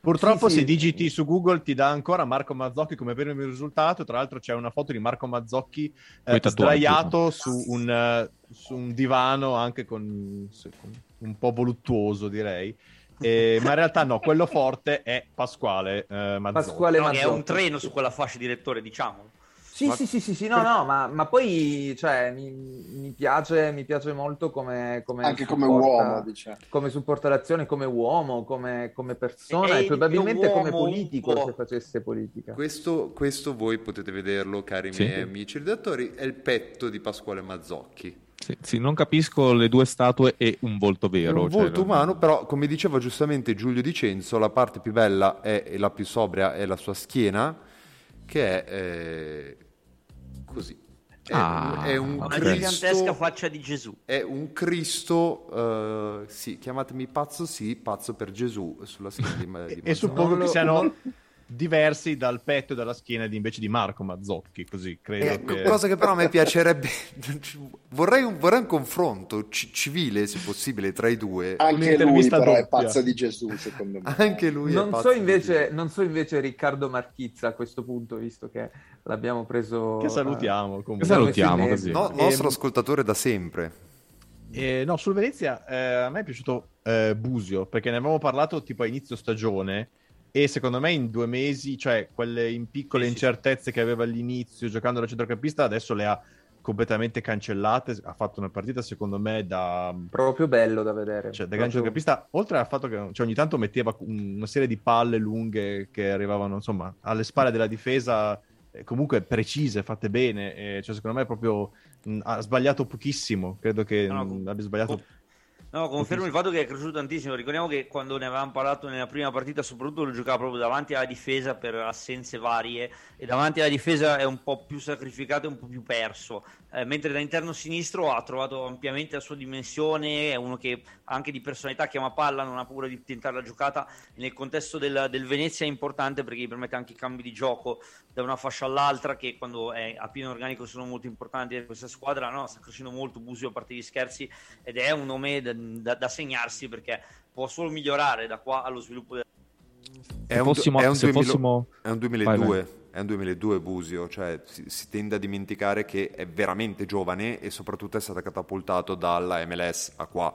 Purtroppo sì, sì. se digiti su Google ti dà ancora Marco Mazzocchi come primo risultato, tra l'altro c'è una foto di Marco Mazzocchi eh, sdraiato su un, uh, su un, divano anche con, con un po' voluttuoso direi. Eh, ma in realtà no, quello forte è Pasquale eh, Mazzocchi. Pasquale Mazzocchi. No, è un treno su quella fascia direttore, diciamo. Sì, ma... sì, sì, sì, sì, no, no, ma, ma poi cioè, mi, mi, piace, mi piace molto come, come anche come uomo, diciamo. come supporta l'azione, come uomo, come, come persona e, e probabilmente come politico se facesse politica. Questo, questo, voi potete vederlo, cari sì. miei amici redattori, è il petto di Pasquale Mazzocchi. Sì, sì, non capisco le due statue e un volto vero. Un cioè, volto umano, però come diceva giustamente Giulio Dicenzo, la parte più bella è, e la più sobria è la sua schiena, che è... Eh così. È, ah, è un una Cristo, gigantesca faccia di Gesù. È un Cristo, uh, sì, chiamatemi pazzo, sì, pazzo per Gesù sulla schiena di, di E suppongo che siano diversi dal petto e dalla schiena di, invece di Marco Mazzocchi, così credo. Eh, che... Cosa che però a me piacerebbe, vorrei un, vorrei un confronto c- civile, se possibile, tra i due. Anche lui però doppia. è pazzo di Gesù, secondo me. Anche lui non so, invece, non so invece Riccardo Marchizza a questo punto, visto che l'abbiamo preso... Che salutiamo. Comunque. Che salutiamo così. No, nostro e... ascoltatore da sempre. Eh, no, sul Venezia eh, a me è piaciuto eh, Busio, perché ne avevamo parlato tipo a inizio stagione e secondo me in due mesi, cioè quelle in piccole sì, incertezze sì. che aveva all'inizio giocando da centrocampista, adesso le ha completamente cancellate. Ha fatto una partita, secondo me, da proprio bello da vedere. Cioè, da proprio... centrocampista, oltre al fatto che cioè, ogni tanto metteva una serie di palle lunghe che arrivavano insomma alle spalle della difesa, eh, comunque precise, fatte bene. Eh, cioè, secondo me, proprio mh, ha sbagliato pochissimo. Credo che no, mh, abbia sbagliato. No, confermo il fatto che è cresciuto tantissimo. Ricordiamo che quando ne avevamo parlato nella prima partita, soprattutto lo giocava proprio davanti alla difesa per assenze varie e davanti alla difesa è un po' più sacrificato e un po' più perso. Eh, mentre da interno sinistro ha trovato ampiamente la sua dimensione, è uno che anche di personalità chiama palla, non ha paura di tentare la giocata. Nel contesto del, del Venezia è importante perché gli permette anche i cambi di gioco da una fascia all'altra, che quando è a pieno organico sono molto importanti per questa squadra. No? Sta crescendo molto Busio a parte gli scherzi ed è un nome da, da, segnarsi perché può solo migliorare da qua allo sviluppo del... È un, fossimo, è, un 2000, fossimo... è un 2002, vai, vai. È un 2002 Busio, cioè si, si, tende a dimenticare che è veramente giovane e soprattutto è stato catapultato dalla MLS a qua.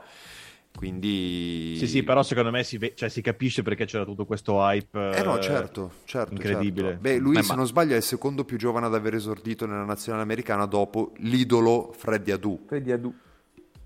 Quindi... Sì, sì, però secondo me si, ve- cioè, si capisce perché c'era tutto questo hype. Eh no, certo, certo. Incredibile. Certo. Beh, lui, Beh, se ma... non sbaglio, è il secondo più giovane ad aver esordito nella nazionale americana dopo l'idolo Freddy Adu. Freddy Adu.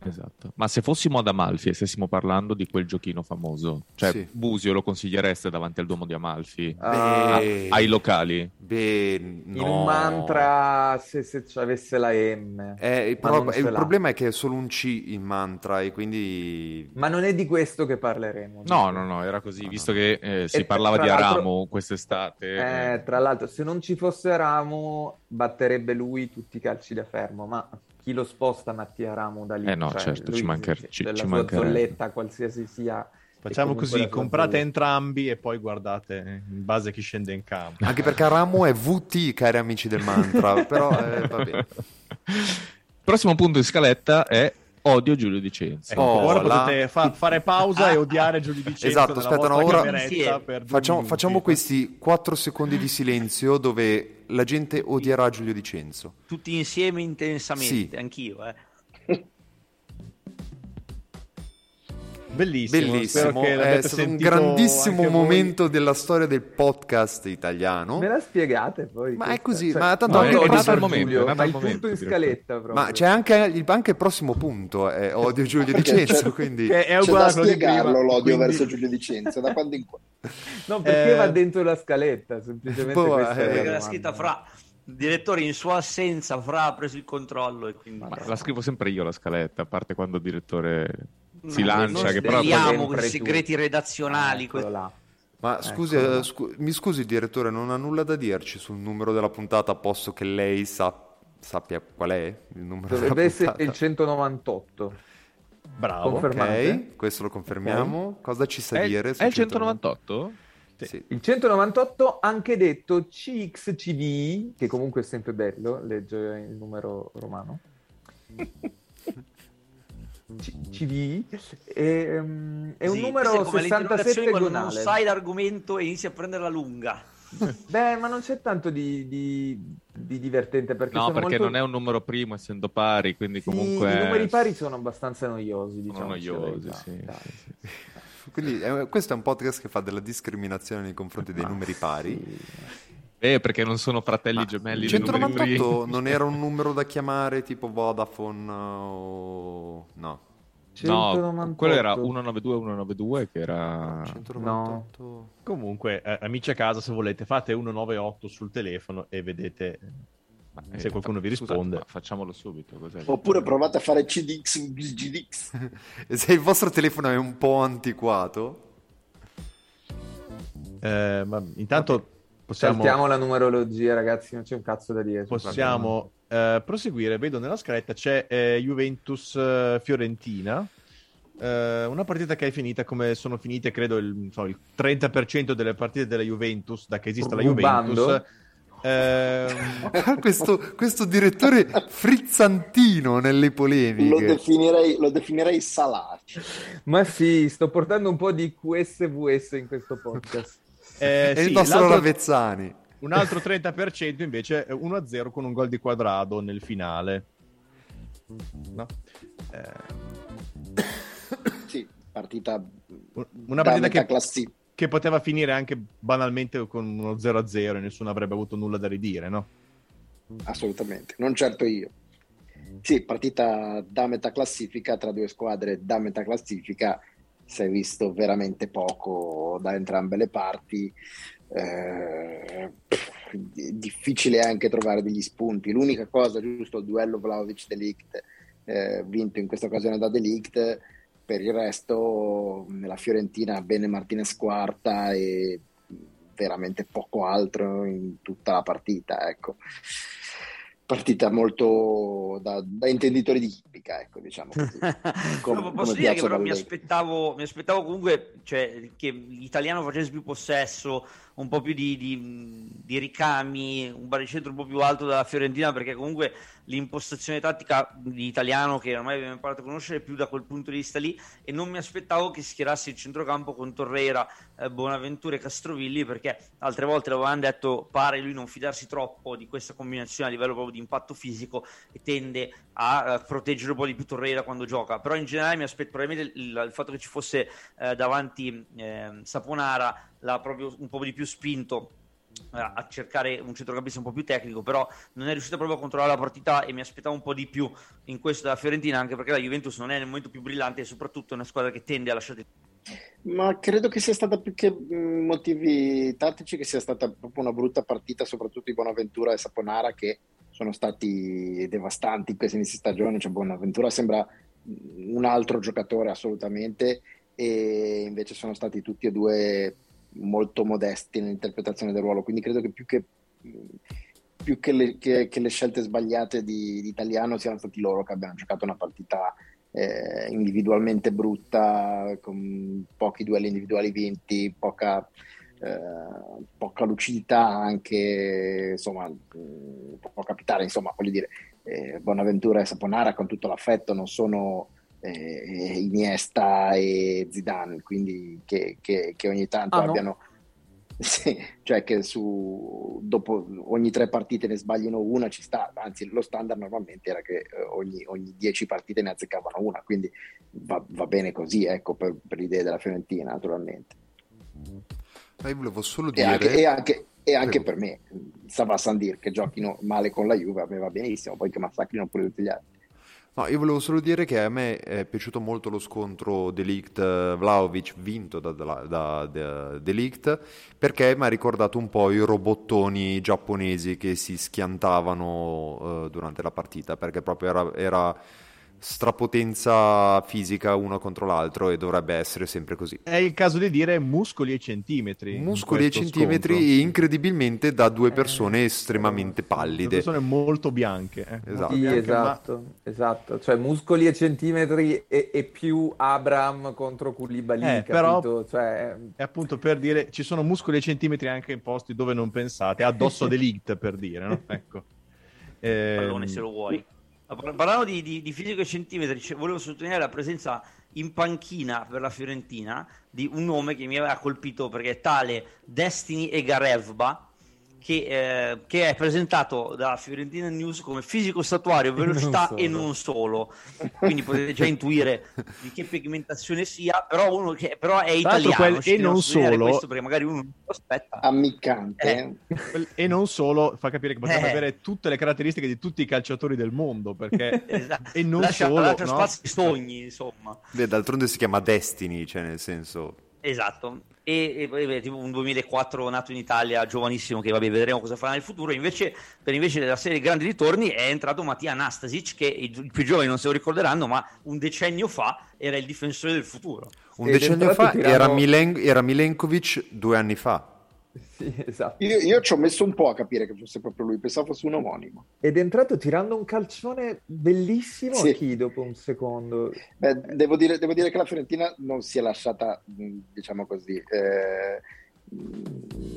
Esatto. Ma se fossimo ad Amalfi e stessimo parlando di quel giochino famoso, cioè sì. Busio lo consigliereste davanti al Duomo di Amalfi? Beh, ai locali? Beh, no. In un mantra se, se avesse la M. Eh, però, il problema è che è solo un C in mantra e quindi... Ma non è di questo che parleremo. No, no, no, era così, visto che eh, si e parlava di Aramo quest'estate. Eh, tra l'altro, se non ci fosse Aramo, batterebbe lui tutti i calci da fermo, ma chi lo sposta Mattia Ramo da lì? Eh no, cioè, certo, ci, mancher- ci, ci zolletta, qualsiasi sia. Facciamo così, comprate zolletta. entrambi e poi guardate in base a chi scende in campo. Anche perché Ramo è VT, cari amici del mantra, però eh, va bene. Il prossimo punto di scaletta è odio Giulio Di Cenzo. Ecco, oh, ora la... potete fa- fare pausa e odiare Giulio Di Cenzo. Esatto, aspetta, no, ora facciamo, facciamo, questi 4 secondi di silenzio dove la gente odierà Giulio Di Cenzo. Tutti insieme intensamente, sì. anch'io, eh. Bellissimo, Bellissimo. è stato un grandissimo momento voi. della storia del podcast italiano. Me la spiegate poi? Ma è così, cioè, ma tanto no, anche il nato momento, Giulio, ma il momento, punto in scaletta proprio. Ma c'è anche, anche il prossimo punto, è odio Giulio Di Cenzo, quindi... Che è uguale c'è da spiegarlo l'odio quindi... verso Giulio Di Cenzo, da quando in qua? No, perché eh... va dentro la scaletta, semplicemente Poi, perché la scritta fra direttore in sua assenza fra ha preso il controllo e quindi... Ma la scrivo sempre io la scaletta, a parte quando il direttore si lancia. Che però i segreti redazionali. Eh, là. Ma scusi, ecco. scu- mi scusi direttore, non ha nulla da dirci sul numero della puntata, posto che lei sa- sappia qual è il numero Dovrebbe essere il 198. Bravo, ok, questo lo confermiamo. Okay. Cosa ci sa è, dire? È il 198? Sì. Il 198 anche detto CXCD, che comunque è sempre bello, legge il numero romano. CV è, um, è un sì, numero 67 quando non sai l'argomento e inizi a prendere la lunga. Beh, ma non c'è tanto di, di, di divertente perché no, perché molto... non è un numero primo essendo pari, quindi sì, comunque i numeri pari sono abbastanza noiosi, diciamo. Sono noiosi, sì, sì. Quindi eh, questo è un podcast che fa della discriminazione nei confronti dei ma numeri pari. Eh, perché non sono fratelli Ma gemelli. 198 non era un numero da chiamare tipo Vodafone o... No. 198. No, quello era 192 192 che era 198. No. Comunque, eh, amici a casa, se volete, fate 198 sul telefono e vedete ma, se eh, qualcuno vi risponde. Scusate, facciamolo subito. Cos'è Oppure provate a fare CDX GDX. e se il vostro telefono è un po' antiquato, eh, ma intanto Possiamo... Saltiamo la numerologia, ragazzi, non c'è un cazzo da dire. Possiamo eh, proseguire. Vedo nella scaletta c'è eh, Juventus-Fiorentina. Eh, una partita che è finita come sono finite, credo, il, so, il 30% delle partite della Juventus, da che esiste Rubando. la Juventus. Ehm... questo, questo, direttore frizzantino nelle polemiche lo definirei, lo definirei salace ma sì sto portando un po' di QSVS in questo podcast eh, e sì, il nostro Ravezzani. Un altro 30% invece 1-0 con un gol di quadrado nel finale. No? Eh... Sì, partita... Una partita che, classi... che poteva finire anche banalmente con uno 0-0 e nessuno avrebbe avuto nulla da ridire, no? Assolutamente, non certo io. Sì, partita da metà classifica tra due squadre da metà classifica si è visto veramente poco da entrambe le parti. Eh, difficile anche trovare degli spunti. L'unica cosa, giusto, il duello Vlaovic-Delict eh, vinto in questa occasione da Delict. Per il resto, nella Fiorentina, bene Martinez quarta e veramente poco altro in tutta la partita. Ecco partita molto da, da intenditori di hippica, ecco, diciamo così. Com- no, posso dire che però mi aspettavo, mi aspettavo, comunque cioè, che l'italiano facesse più possesso, un po' più di, di, di, ricami, un baricentro un po' più alto della Fiorentina, perché comunque l'impostazione tattica di italiano che ormai abbiamo imparato a conoscere più da quel punto di vista lì e non mi aspettavo che schierasse il centrocampo con Torreira, eh, Bonaventura e Castrovilli, perché altre volte l'avevamo detto, pare lui non fidarsi troppo di questa combinazione a livello proprio di impatto fisico e tende a, a proteggere un po' di più Torreira quando gioca, però in generale mi aspetto probabilmente il, il, fatto che ci fosse eh, davanti eh, Saponara l'ha proprio un po' di più spinto eh, a cercare un centrocampista un po' più tecnico, però non è riuscito proprio a controllare la partita e mi aspettavo un po' di più in questo della Fiorentina, anche perché la Juventus non è nel momento più brillante e soprattutto è una squadra che tende a lasciare ma credo che sia stata più che motivi tattici, che sia stata proprio una brutta partita, soprattutto di Bonaventura e Saponara, che sono stati devastanti in questa inizio stagione. Cioè, Bonaventura sembra un altro giocatore assolutamente, e invece sono stati tutti e due molto modesti nell'interpretazione del ruolo, quindi credo che più che, più che, le, che, che le, scelte sbagliate di, di, Italiano siano stati loro che abbiano giocato una partita eh, individualmente brutta, con pochi duelli individuali vinti, poca, eh, poca lucidità anche, insomma, può capitare, insomma, voglio dire, eh, Bonaventura e Saponara con tutto l'affetto non sono eh, Iniesta e Zidane, quindi che, che, che ogni tanto ah, abbiano... No? Sì, cioè che su, dopo ogni tre partite ne sbagliano una ci sta, anzi lo standard normalmente era che eh, ogni, ogni dieci partite ne azzeccavano una, quindi va, va bene così, ecco, per, per l'idea della Fiorentina naturalmente. Ma io volevo solo dire... E anche, e anche, e anche per me, Sava Sandir che giochino male con la Juve, a me va benissimo, poi che massacrino pure tutti gli altri. No, io volevo solo dire che a me è piaciuto molto lo scontro Delict-Vlaovic vinto da, da, da, Delict perché mi ha ricordato un po' i robottoni giapponesi che si schiantavano uh, durante la partita perché proprio era, era strapotenza fisica uno contro l'altro e dovrebbe essere sempre così. È il caso di dire muscoli e centimetri. Muscoli e centimetri scontro. incredibilmente da due persone eh, estremamente pallide. Due persone molto bianche. Eh. Esatto. Sì, bianche, esatto, ma... esatto, cioè muscoli e centimetri e, e più Abram contro Koulibaly, eh, però cioè... è appunto per dire ci sono muscoli e centimetri anche in posti dove non pensate, addosso dell'Igt per dire, no? Ecco. Eh, Pallone se lo vuoi. Parlando di, di, di fisico e centimetri, volevo sottolineare la presenza in panchina per la Fiorentina di un nome che mi aveva colpito perché è tale Destiny Egarevba che, eh, che, è presentato da Fiorentina News come fisico statuario, velocità non e non solo. Quindi potete già intuire di che pigmentazione sia, però uno che però è italiano quel, e non solo questo perché magari uno non lo aspetta. Ammiccante. Eh. E non solo fa capire che potrebbe eh. avere tutte le caratteristiche di tutti i calciatori del mondo, perché esatto. e non lascia, solo lascia no? spazi sogni, insomma. Beh, d'altronde si chiama Destiny, cioè nel senso Esatto, e, e tipo un 2004 nato in Italia, giovanissimo, che vabbè, vedremo cosa farà nel futuro. Invece, per invece della serie Grandi Ritorni è entrato Mattia Anastasic, che i, i più giovani non se lo ricorderanno, ma un decennio fa era il difensore del futuro. Un Ed decennio fa tirano... era, Milen- era Milenkovic due anni fa. Sì, esatto. Io, io, ci ho messo un po' a capire che fosse proprio lui, pensavo fosse un omonimo. Ed è entrato tirando un calcione bellissimo sì. a chi dopo un secondo. Beh, devo, dire, devo, dire, che la Fiorentina non si è lasciata, diciamo così, eh,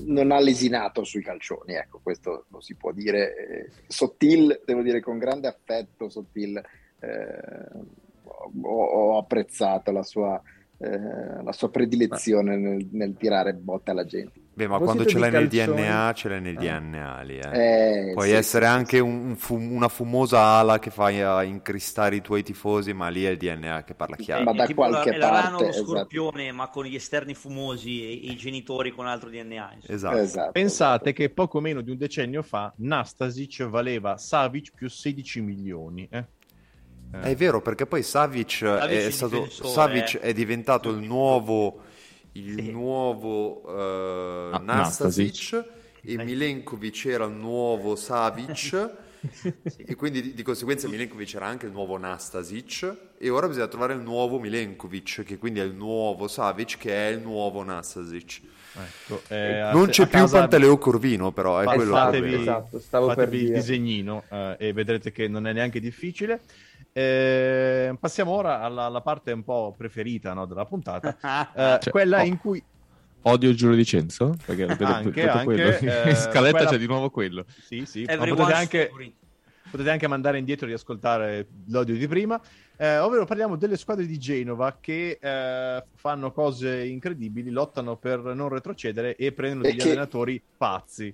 non ha lesinato sui calcioni, ecco, questo lo si può dire. Eh, Sottil, devo dire con grande affetto, Sottil, eh, ho, ho apprezzato la sua eh, la sua predilezione nel, nel, tirare botte alla gente. Beh, ma quando ce l'hai nel DNA, ce l'hai nel eh. DNA lì. Eh. Eh, Puoi sì, essere sì, anche sì. Un fum- una fumosa ala che fai a incristare i tuoi tifosi, ma lì è il DNA che parla chiaro. Ma da tipo qualche la, parte, lo esatto. scorpione, ma con gli esterni fumosi e i genitori con altro DNA. Esatto. esatto. Pensate esatto. che poco meno di un decennio fa Nastasic valeva Savic più 16 milioni. Eh? È vero, perché poi Savic, è, stato, Savic è diventato il nuovo, il sì. nuovo uh, ah, Nastasic. E Milenkovic era il nuovo Savic. sì. E quindi di, di, conseguenza Milenkovic era anche il nuovo Nastasic. E ora bisogna trovare il nuovo Milenkovic che quindi è il nuovo Savic che è il nuovo Nastasic. Ecco, eh, non c'è più casa... Pantaleo Corvino però è quello fatevi, esatto, fatevi il disegnino eh, e vedrete che non è neanche difficile eh, passiamo ora alla, alla, parte un po' preferita no, della puntata, eh, cioè, quella oh. in cui Odio Giulio Di Cenzo? Perché anche, anche eh, scaletta quella... c'è di nuovo quello. Sì, sì. Potete anche, potete anche, mandare indietro e riascoltare l'odio di prima. Eh, ovvero parliamo delle squadre di Genova che eh, fanno cose incredibili, lottano per non retrocedere e prendono e degli che... allenatori pazzi.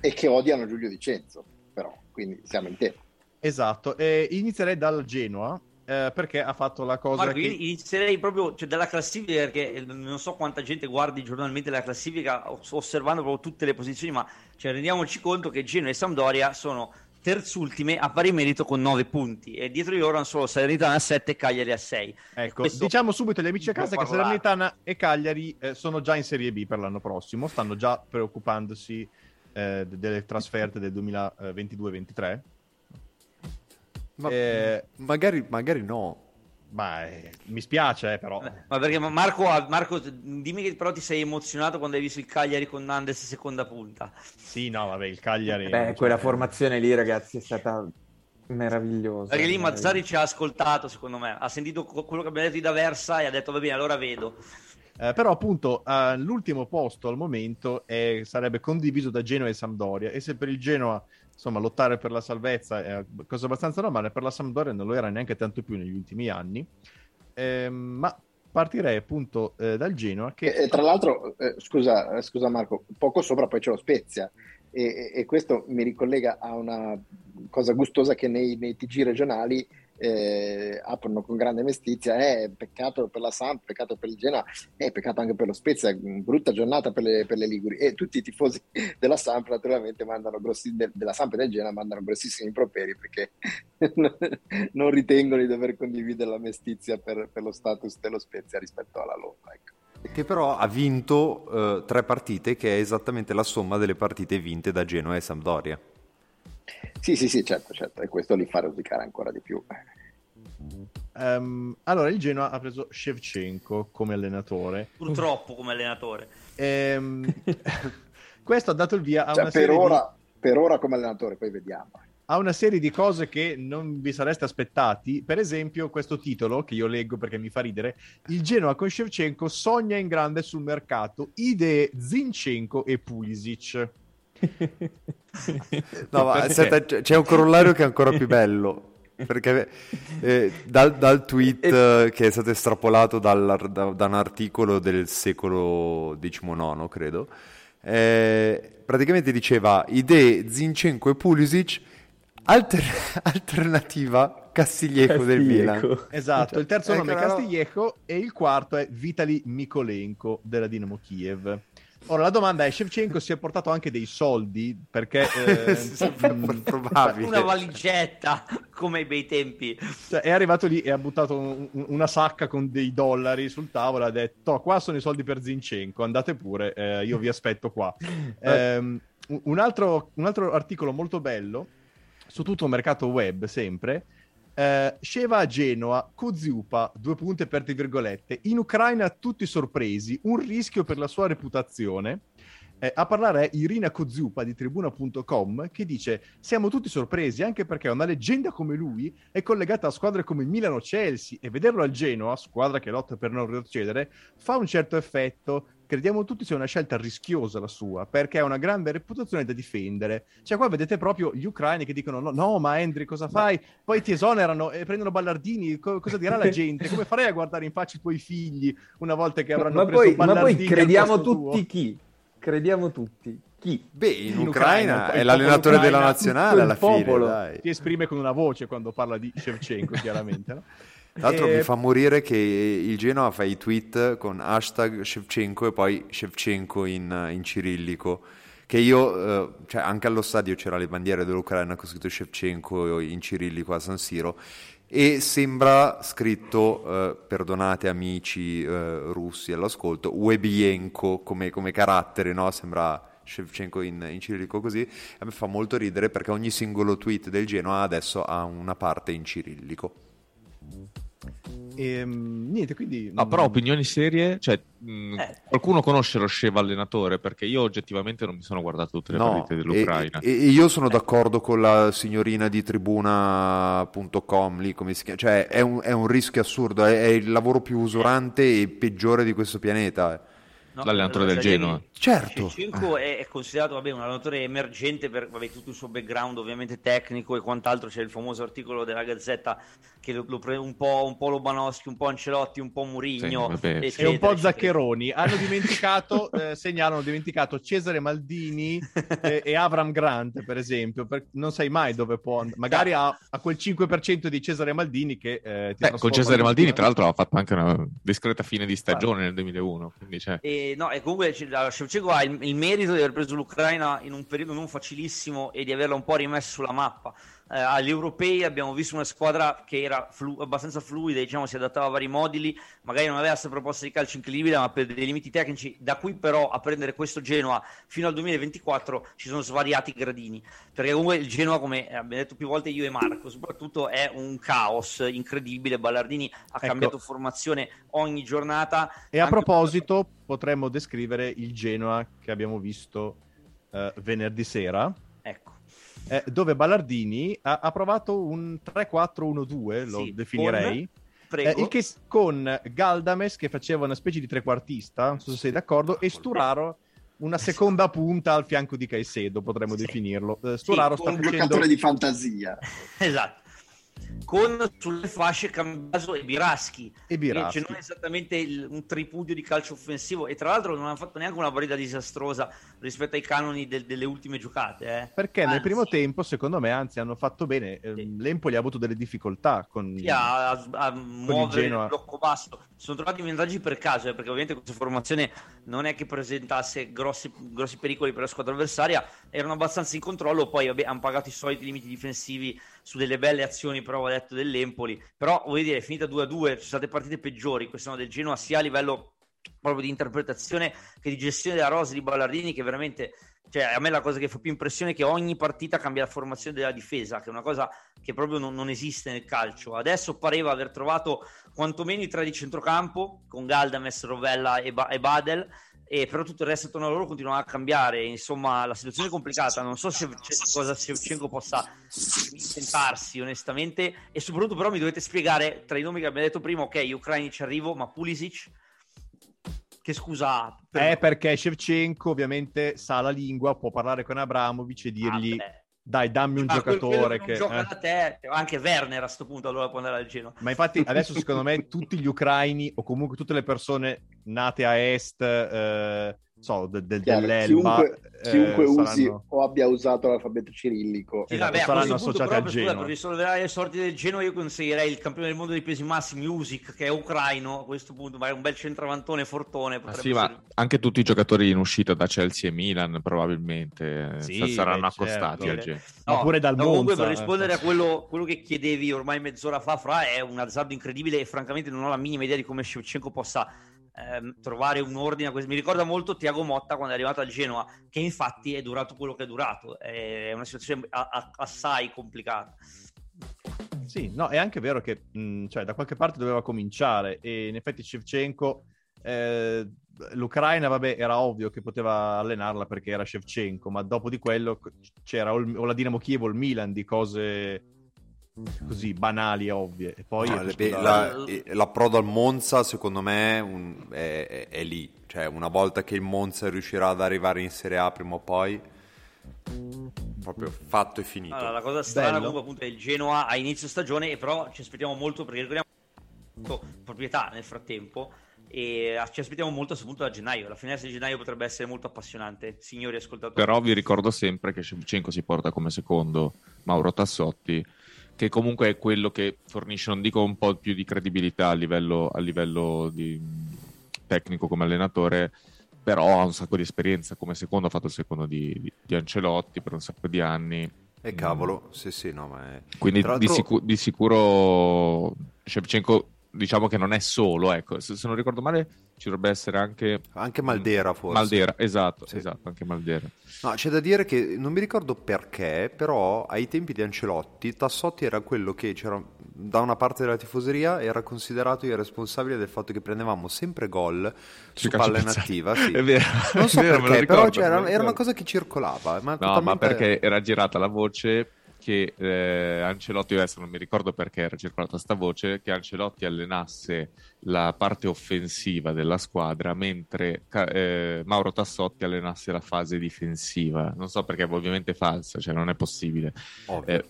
E che odiano Giulio Di Cenzo, però, quindi siamo in tempo. Esatto, e inizierei dal Genoa. Eh, perché ha fatto la cosa Marco, che... inizierei proprio cioè, dalla classifica perché eh, non so quanta gente guardi giornalmente la classifica osservando proprio tutte le posizioni ma cioè, rendiamoci conto che Genoa e Sampdoria sono terzultime a pari merito con 9 punti e dietro di loro hanno solo Salernitana a 7 e Cagliari a 6 ecco Questo... diciamo subito agli amici a casa che Salernitana e Cagliari eh, sono già in Serie B per l'anno prossimo stanno già preoccupandosi eh, delle trasferte del 2022-23 ma eh, magari, magari no. Ma eh, mi spiace, eh, però. Ma perché Marco, Marco, dimmi che però ti sei emozionato quando hai visto il Cagliari con Nandes seconda punta. Sì, no, vabbè, il Cagliari. Beh, cioè... quella formazione lì, ragazzi, è stata meravigliosa. Perché lì Mazzari ci ha ascoltato, secondo me. Ha sentito quello che abbiamo detto di D'Aversa e ha detto, va bene, allora vedo. Eh, però appunto uh, l'ultimo posto al momento è, sarebbe condiviso da Genoa e Sampdoria e se per il Genoa insomma, lottare per la salvezza è cosa abbastanza normale, per la Sampdoria non lo era neanche tanto più negli ultimi anni. Eh, ma partirei appunto eh, dal Genoa che... E, tra l'altro, eh, scusa, scusa Marco, poco sopra poi c'è lo Spezia e, e, questo mi ricollega a una cosa gustosa che nei, nei TG regionali eh, aprono con grande mestizia, eh, peccato per la Samp, peccato per il Genoa, eh, peccato anche per lo Spezia, brutta giornata per le, per le Liguri e tutti i tifosi della Samp naturalmente mandano grossi, de, della Samp e del Genoa mandano grossissimi improperi perché non ritengono di dover condividere la mestizia per, per, lo status dello Spezia rispetto alla loro. Ecco che però ha vinto eh, tre partite, che è esattamente la somma delle partite vinte da Genoa e Sampdoria. Sì, sì, sì, certo, certo, e questo li fa rosicare ancora di più. Um, allora, il Genoa ha preso Shevchenko come allenatore. Purtroppo come allenatore. Um, questo ha dato il via a cioè, una per serie ora, di... per ora come allenatore, poi vediamo ha una serie di cose che non vi sareste aspettati. Per esempio, questo titolo che io leggo perché mi fa ridere: Il Genoa con Shevchenko sogna in grande sul mercato. Idee Zinchenko e Pulisic. No, ma aspetta, c'è un corollario che è ancora più bello. Perché eh, dal, dal, tweet eh, che è stato estrapolato dal, da, da, un articolo del secolo XIX, credo, eh, praticamente diceva idee Zinchenko e Pulisic Alter- alternativa Castiglieco, del Milan. Esatto, il terzo nome è Castiglieco e il quarto è Vitali Mikolenko della Dinamo Kiev. Ora la domanda è: Shevchenko si è portato anche dei soldi perché eh, probabile. una valigetta come ai bei tempi. Cioè, è arrivato lì e ha buttato un, una sacca con dei dollari sul tavolo. Ha detto: Qua sono i soldi per Zinchenko, andate pure, eh, io vi aspetto qua. Eh, un, altro, un altro articolo molto bello su tutto il mercato web sempre. Eh, Sheva a Genoa, Koziupa, due punti aperte virgolette, in Ucraina tutti sorpresi, un rischio per la sua reputazione. Eh, a parlare è Irina Koziupa di Tribuna.com che dice siamo tutti sorpresi anche perché una leggenda come lui è collegata a squadre come Milano Chelsea e vederlo al Genoa, squadra che lotta per non retrocedere, fa un certo effetto crediamo tutti sia una scelta rischiosa la sua, perché ha una grande reputazione da difendere. Cioè qua vedete proprio gli ucraini che dicono no, no ma Andri cosa fai? Poi ti esonerano e prendono Ballardini, co- cosa dirà la gente? Come farei a guardare in faccia i tuoi figli una volta che avranno ma preso poi, Ballardini? Ma poi crediamo tutti tuo? chi? Crediamo tutti. Chi? Beh, in, in Ucraina, Ucraina è l'allenatore della nazionale alla fine. Dai. Si esprime con una voce quando parla di Shevchenko, chiaramente. No? Tra l'altro e... mi fa morire che il Genoa fa i tweet con hashtag Shevchenko e poi Shevchenko in, in cirillico. Che io, eh, cioè anche allo stadio c'era le bandiere dell'Ucraina con scritto Shevchenko in cirillico a San Siro e sembra scritto, eh, perdonate amici eh, russi all'ascolto, Webienko come, come carattere, no? Sembra Shevchenko in, in cirillico così. A me fa molto ridere perché ogni singolo tweet del Genoa adesso ha una parte in cirillico. E, niente, quindi... No, però opinioni serie, cioè, mh, eh. qualcuno conosce lo Sheva allenatore? Perché io oggettivamente non mi sono guardato tutte le no, partite dell'Ucraina. E, e io sono eh. d'accordo con la signorina di tribuna.com, lì come si chiama, cioè è un, è un rischio assurdo, è, è, il lavoro più usurante e peggiore di questo pianeta. No, l'allenatore del Genoa. Certo. Shevchenko è, è, considerato vabbè, un allenatore emergente per vabbè, tutto il suo background ovviamente tecnico e quant'altro. C'è il famoso articolo della Gazzetta che lo, lo pre- un, po', un po' Lobanowski, un po' Ancelotti, un po' Murigno sì, e un po' Zaccheroni. Hanno dimenticato, eh, segnalano, dimenticato Cesare Maldini e, e Avram Grant, per esempio. Per, non sai mai dove può andare. Magari ha, ha, quel 5% di Cesare Maldini che eh, Beh, con Cesare Maldini, tra l'altro, ha fatto anche una discreta fine di stagione ah. nel 2001. Quindi, cioè... e, no, e comunque Shevchenko ha il, il merito di aver preso l'Ucraina in un periodo non facilissimo e di averla un po' rimessa sulla mappa eh, agli europei abbiamo visto una squadra che era flu- abbastanza fluida, diciamo, si adattava a vari moduli, magari non aveva questa proposta di calcio incredibile, ma per dei limiti tecnici, da qui però a prendere questo Genoa fino al 2024 ci sono svariati gradini, perché comunque il Genoa, come abbiamo detto più volte io e Marco, soprattutto è un caos incredibile, Ballardini ha ecco. cambiato formazione ogni giornata. E a proposito, per... potremmo descrivere il Genoa che abbiamo visto uh, venerdì sera. Eh, dove Ballardini ha, ha, provato un 3-4-1-2, lo sì, definirei. Con, eh, il che, con Galdames che faceva una specie di trequartista, non so se sei d'accordo, e Sturaro una seconda punta al fianco di Caicedo, potremmo sì. definirlo. Eh, Storaro sì, sta un facendo... giocatore di fantasia. esatto con sulle fasce Cambaso e Biraschi, e Biraschi. Cioè non è esattamente il, un tripudio di calcio offensivo e tra l'altro non hanno fatto neanche una partita disastrosa rispetto ai canoni del, delle ultime giocate eh. perché anzi. nel primo tempo secondo me anzi hanno fatto bene ehm, sì. l'Empoli ha avuto delle difficoltà con, sì, a, a, a muovere il, il blocco basso sono trovati vantaggi per caso eh, perché ovviamente questa formazione non è che presentasse grossi, grossi pericoli per la squadra avversaria erano abbastanza in controllo poi vabbè, hanno pagato i soliti limiti difensivi su delle belle azioni, però ho detto dell'Empoli. Però voglio dire, è finita 2-2, ci sono state partite peggiori quest'anno del Genoa, sia a livello proprio di interpretazione che di gestione della rosa di Ballardini, che veramente cioè, a me la cosa che fa più impressione è che ogni partita cambia la formazione della difesa, che è una cosa che proprio non, non esiste nel calcio. Adesso pareva aver trovato quantomeno i tre di centrocampo, con Galdames, Rovella e, ba- e Badel, e però tutto il resto attorno a loro continua a cambiare. Insomma, la situazione è complicata. Non so se, cosa Shevchenko possa inventarsi, onestamente. E soprattutto, però, mi dovete spiegare tra i nomi che abbiamo detto prima: ok, ucraini ci arrivo, ma Pulisic. Che scusa ha? Per... È perché Shevchenko ovviamente sa la lingua, può parlare con Abramovic e dirgli ah, dai, dammi un ah, giocatore che... Gioca eh. da te, anche Werner a questo punto allora può andare al Genoa. Ma infatti adesso secondo me tutti gli ucraini o comunque tutte le persone nate a est eh, so, de, de, Chiaro, dell'Elba. Chiunque, eh, chiunque usi saranno... o abbia usato l'alfabeto cirillico. Sì, esatto, vabbè, saranno associati al Genoa. Per risolvere le sorti del Genoa io consiglierei il campione del mondo dei pesi massimi, Usic, che è ucraino a questo punto, ma è un bel centravantone fortone. Ah, sì, ma anche tutti i giocatori in uscita da Chelsea e Milan probabilmente eh, sì, saranno beh, accostati certo. al Genoa. No, ma pure dal no, Monza. per rispondere a quello, quello, che chiedevi ormai mezz'ora fa, Fra, è un azzardo incredibile e francamente non ho la minima idea di come Shevchenko possa ehm, trovare un ordine a questo. Mi ricorda molto Tiago Motta quando è arrivato al Genoa, che infatti è durato quello che è durato. È una situazione a- a- assai complicata. Sì, no, è anche vero che mh, cioè, da qualche parte doveva cominciare e in effetti Shevchenko, eh, l'Ucraina, vabbè, era ovvio che poteva allenarla perché era Shevchenko, ma dopo di quello c'era o, il, o la Dinamo Kiev o il Milan di cose così banali e ovvie. E poi no, le, la, l'approdo al Monza, secondo me, un, è, è, è, lì. Cioè, una volta che il Monza riuscirà ad arrivare in Serie A prima o poi, proprio fatto e finito. Allora, la cosa strana Bello. comunque appunto è il Genoa a inizio stagione, però ci aspettiamo molto perché ricordiamo proprietà nel frattempo e ci aspettiamo molto a questo punto da gennaio. La finestra di gennaio potrebbe essere molto appassionante, signori ascoltatori. Però vi ricordo sempre che Shevchenko si porta come secondo Mauro Tassotti che comunque è quello che fornisce, non dico un po' più di credibilità a livello, a livello di, tecnico come allenatore, però ha un sacco di esperienza come secondo, ha fatto il secondo di, di, di Ancelotti per un sacco di anni. E cavolo, mm. sì sì, no, ma è... Quindi di, sicu- di, sicuro Shevchenko diciamo che non è solo, ecco, se, se non ricordo male ci dovrebbe essere anche... Anche Maldera forse. Maldera, esatto, sì. esatto, anche Maldera. No, c'è da dire che non mi ricordo perché, però ai tempi di Ancelotti Tassotti era quello che c'era da una parte della tifoseria era considerato il responsabile del fatto che prendevamo sempre gol su palle inattiva. Sì. È vero, non so vero, perché, però era una cosa che circolava. Ma no, totalmente... ma perché era girata la voce che eh, Ancelotti, adesso non mi ricordo perché era circolata sta voce, che Ancelotti allenasse la parte offensiva della squadra mentre eh, Mauro Tassotti allenasse la fase difensiva. Non so perché ovviamente è falsa, cioè non è possibile. Eh,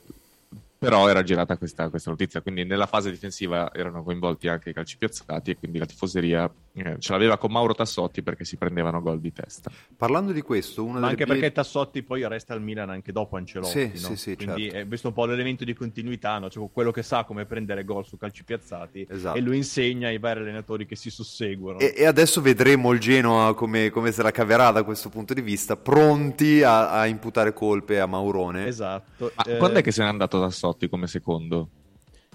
però era girata questa, questa, notizia, quindi nella fase difensiva erano coinvolti anche i calci piazzati e quindi la tifoseria eh, ce l'aveva con Mauro Tassotti perché si prendevano gol di testa. Parlando di questo, una Ma anche pie... perché Tassotti poi resta al Milan anche dopo Ancelotti, sì, no? sì, sì, quindi certo. è questo un po' l'elemento di continuità, no? cioè, quello che sa come prendere gol su calci piazzati esatto. e lo insegna ai vari allenatori che si susseguono. E, e adesso vedremo il Genoa come, come, se la caverà da questo punto di vista, pronti a, a imputare colpe a Maurone. Esatto. Ma eh... quando è che se n'è andato Tassotti come secondo?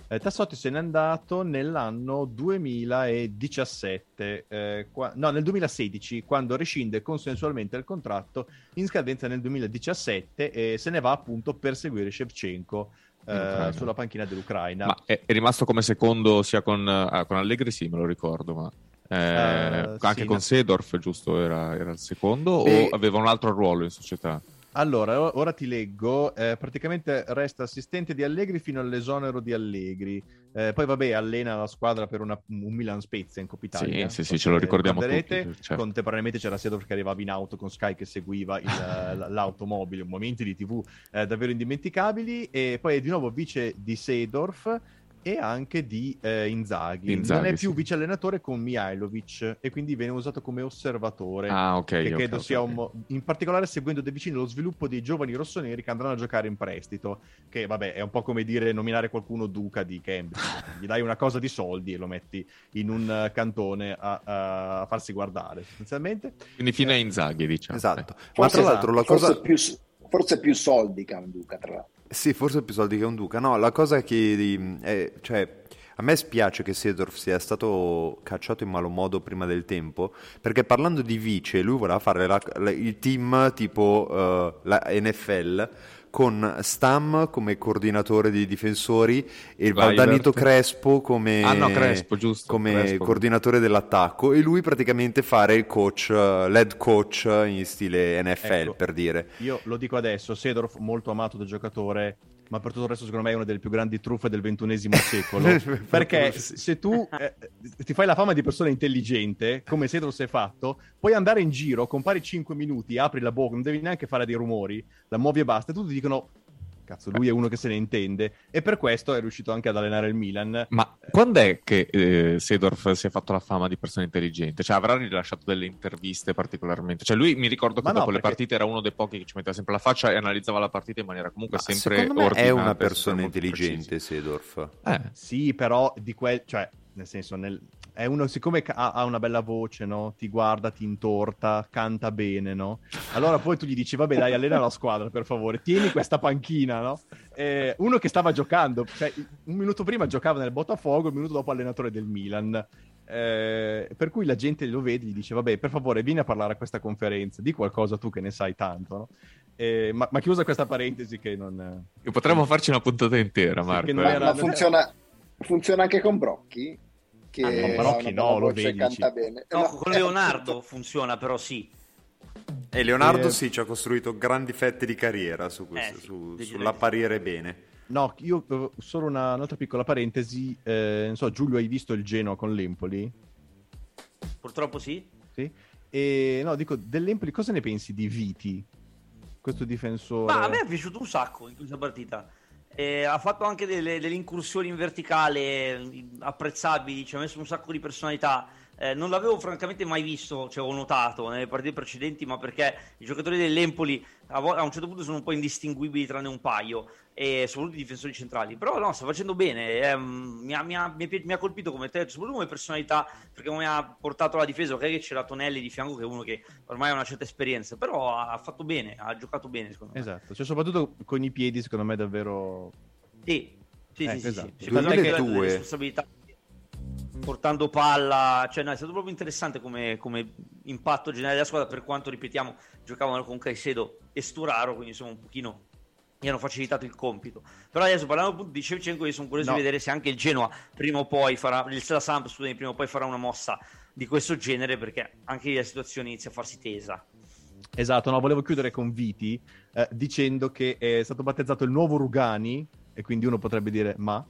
Eh, Tassotti se n'è andato nell'anno 2017, eh, qua... no, nel 2016, quando rescinde consensualmente il contratto in scadenza nel 2017 e se ne va appunto per seguire Shevchenko eh, sulla panchina dell'Ucraina. Ma è, è, rimasto come secondo sia con, ah, con Allegri, sì, me lo ricordo, ma eh, uh, anche sì, con no. Sedorf, giusto? Era, era il secondo Beh, o aveva un altro ruolo in società? Allora, ora ti leggo. Eh, praticamente resta assistente di Allegri fino all'esonero di Allegri. Eh, poi, vabbè, allena la squadra per una, un Milan Spezia in Coppa Italia. Sì, sì, sì, ce lo ricordiamo tutti. Certo. Contemporaneamente c'era Sedorf che arrivava in auto con Sky che seguiva il, l'automobile, momenti di TV eh, davvero indimenticabili. E poi è di nuovo vice di Sedorf e anche di eh, Inzaghi. Inzaghi. Non è più sì. vice allenatore con Mihailovic e quindi viene usato come osservatore. Ah, ok. Che okay, credo okay, sia un... in particolare seguendo da vicino lo sviluppo dei giovani rossoneri che andranno a giocare in prestito. Che vabbè, è un po' come dire nominare qualcuno duca di Cambridge. Gli dai una cosa di soldi e lo metti in un cantone a, a farsi guardare, essenzialmente. Quindi fine a Inzaghi, diciamo. Esatto. Ma tra l'altro la cosa... Forse più, forse più soldi che un duca, tra l'altro. Sì, forse più soldi che un duca. No, la cosa che... È, cioè, a me spiace che Sedorf sia stato cacciato in malo modo prima del tempo, perché parlando di vice, lui voleva fare la, la, il team tipo uh, la NFL con Stam come coordinatore dei difensori e Valdanito Crespo come, ah, no, Crespo, come Crespo. coordinatore dell'attacco e lui praticamente fare il coach, uh, lead coach in stile NFL ecco, per dire. Io lo dico adesso, Sedorf molto amato dal giocatore ma per tutto il resto secondo me è una delle più grandi truffe del ventunesimo secolo. perché se tu eh, ti fai la fama di persona intelligente, come Sedro si è fatto, puoi andare in giro, compari 5 minuti, apri la bocca, non devi neanche fare dei rumori, la muovi e basta, e tutti dicono Cazzo, lui è uno che se ne intende e per questo è riuscito anche ad allenare il Milan. Ma quando è che eh, Sedorf si è fatto la fama di persona intelligente? Cioè, avrà rilasciato delle interviste particolarmente? Cioè, lui mi ricordo che Ma dopo no, le partite era uno dei pochi che ci metteva sempre la faccia e analizzava la partita in maniera comunque Ma sempre ordinata. È una persona intelligente, Sedorf. Eh. Sì, però di quel... Cioè, nel senso, nel, è uno, siccome ha, ha, una bella voce, no? Ti guarda, ti intorta, canta bene, no? Allora poi tu gli dici, vabbè dai, allena la squadra, per favore, tieni questa panchina, no? Eh, uno che stava giocando, cioè un minuto prima giocava nel Botafogo, un minuto dopo allenatore del Milan. Eh, per cui la gente lo vede e gli dice, vabbè, per favore, vieni a parlare a questa conferenza, di qualcosa tu che ne sai tanto, no? Eh, ma, ma, chiusa questa parentesi che non... Potremmo farci una puntata intera, Marco. Sì, ma, ma funziona, funziona anche con Brocchi? Che ah, no, Barocchi no, lo vedi. Canta bene. No, no, con Leonardo funziona però sì. E Leonardo eh... sì, ci ha costruito grandi fette di carriera su questo, eh, su, sull'apparire bene. No, io eh, solo una, un'altra piccola parentesi. Eh, non so, Giulio, hai visto il Genoa con l'Empoli? Purtroppo sì. Sì. E no, dico, dell'Empoli cosa ne pensi di Viti? Questo difensore. Ma a me è piaciuto un sacco in questa partita. Eh, ha fatto anche delle, delle, incursioni in verticale apprezzabili, ci ha messo un sacco di personalità. Eh, non l'avevo francamente mai visto, cioè ho notato nelle partite precedenti, ma perché i giocatori dell'Empoli a, vo- a un certo punto sono un po' indistinguibili tranne un paio, e soprattutto i difensori centrali. Però no, sta facendo bene, eh, mi, ha, mi, ha, mi, ha, colpito come te, soprattutto come personalità, perché mi ha portato alla difesa, ok che c'era Tonelli di fianco che è uno che ormai ha una certa esperienza, però ha fatto bene, ha giocato bene secondo me. Esatto, cioè soprattutto con i piedi secondo me davvero... Sì, sì, ecco, sì, esatto. sì, sì. 2002. responsabilità portando palla, cioè no, è stato proprio interessante come, come, impatto generale della squadra per quanto ripetiamo giocavano con Caicedo e Sturaro, quindi insomma un pochino gli hanno facilitato il compito. Però adesso parlando appunto di Shevchenko, io sono curioso no. di vedere se anche il Genoa prima o poi farà, il Samp, scusami, prima o poi farà una mossa di questo genere perché anche lì la situazione inizia a farsi tesa. Esatto, no, volevo chiudere con Viti eh, dicendo che è stato battezzato il nuovo Rugani e quindi uno potrebbe dire ma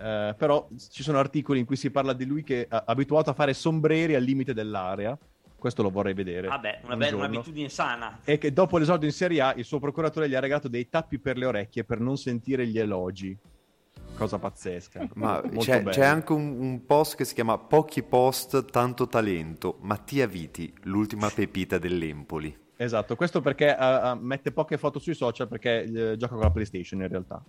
Uh, però ci sono articoli in cui si parla di lui che è abituato a fare sombreri al limite dell'area. Questo lo vorrei vedere. Vabbè, una un bella un'abitudine sana. E che dopo l'esordio in Serie A il suo procuratore gli ha regalato dei tappi per le orecchie per non sentire gli elogi. Cosa pazzesca. Ma c'è, c'è, anche un, un, post che si chiama Pochi post, tanto talento. Mattia Viti, l'ultima pepita dell'Empoli. Esatto, questo perché uh, uh, mette poche foto sui social perché uh, gioca con la PlayStation in realtà.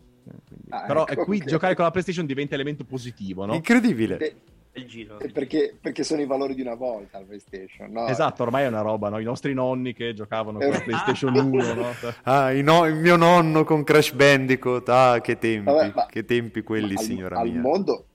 Quindi... Ah, Però ecco, qui okay. giocare con la PlayStation diventa elemento positivo, no? Incredibile. E, il giro. Perché, perché, sono i valori di una volta la PlayStation, no? Esatto, ormai è una roba, no? I nostri nonni che giocavano con la PlayStation 1, no? Ah, no, il mio nonno con Crash Bandicoot, ah, che tempi, Vabbè, ma, che tempi quelli, al, signora al mia. Mondo,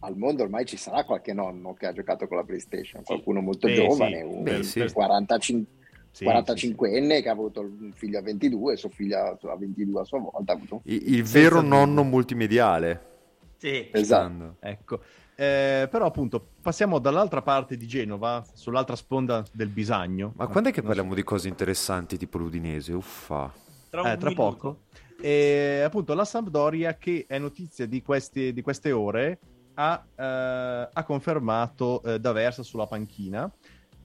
al mondo ormai ci sarà qualche nonno che ha giocato con la PlayStation, qualcuno molto Beh, giovane, sì. un Beh, sì. 45 sì, 45enne sì, che ha avuto un figlio a 22, suo figlio a 22 a sua volta. Avuto... Il, il vero nonno multimediale. Sì, esatto. Ecco. Eh, però appunto passiamo dall'altra parte di Genova, sull'altra sponda del Bisagno. Ma quando è che parliamo so. di cose interessanti tipo l'Udinese? Uffa. tra, eh, tra poco. E appunto la Sampdoria, che è notizia di, questi, di queste ore, ha, eh, ha confermato eh, D'Aversa sulla panchina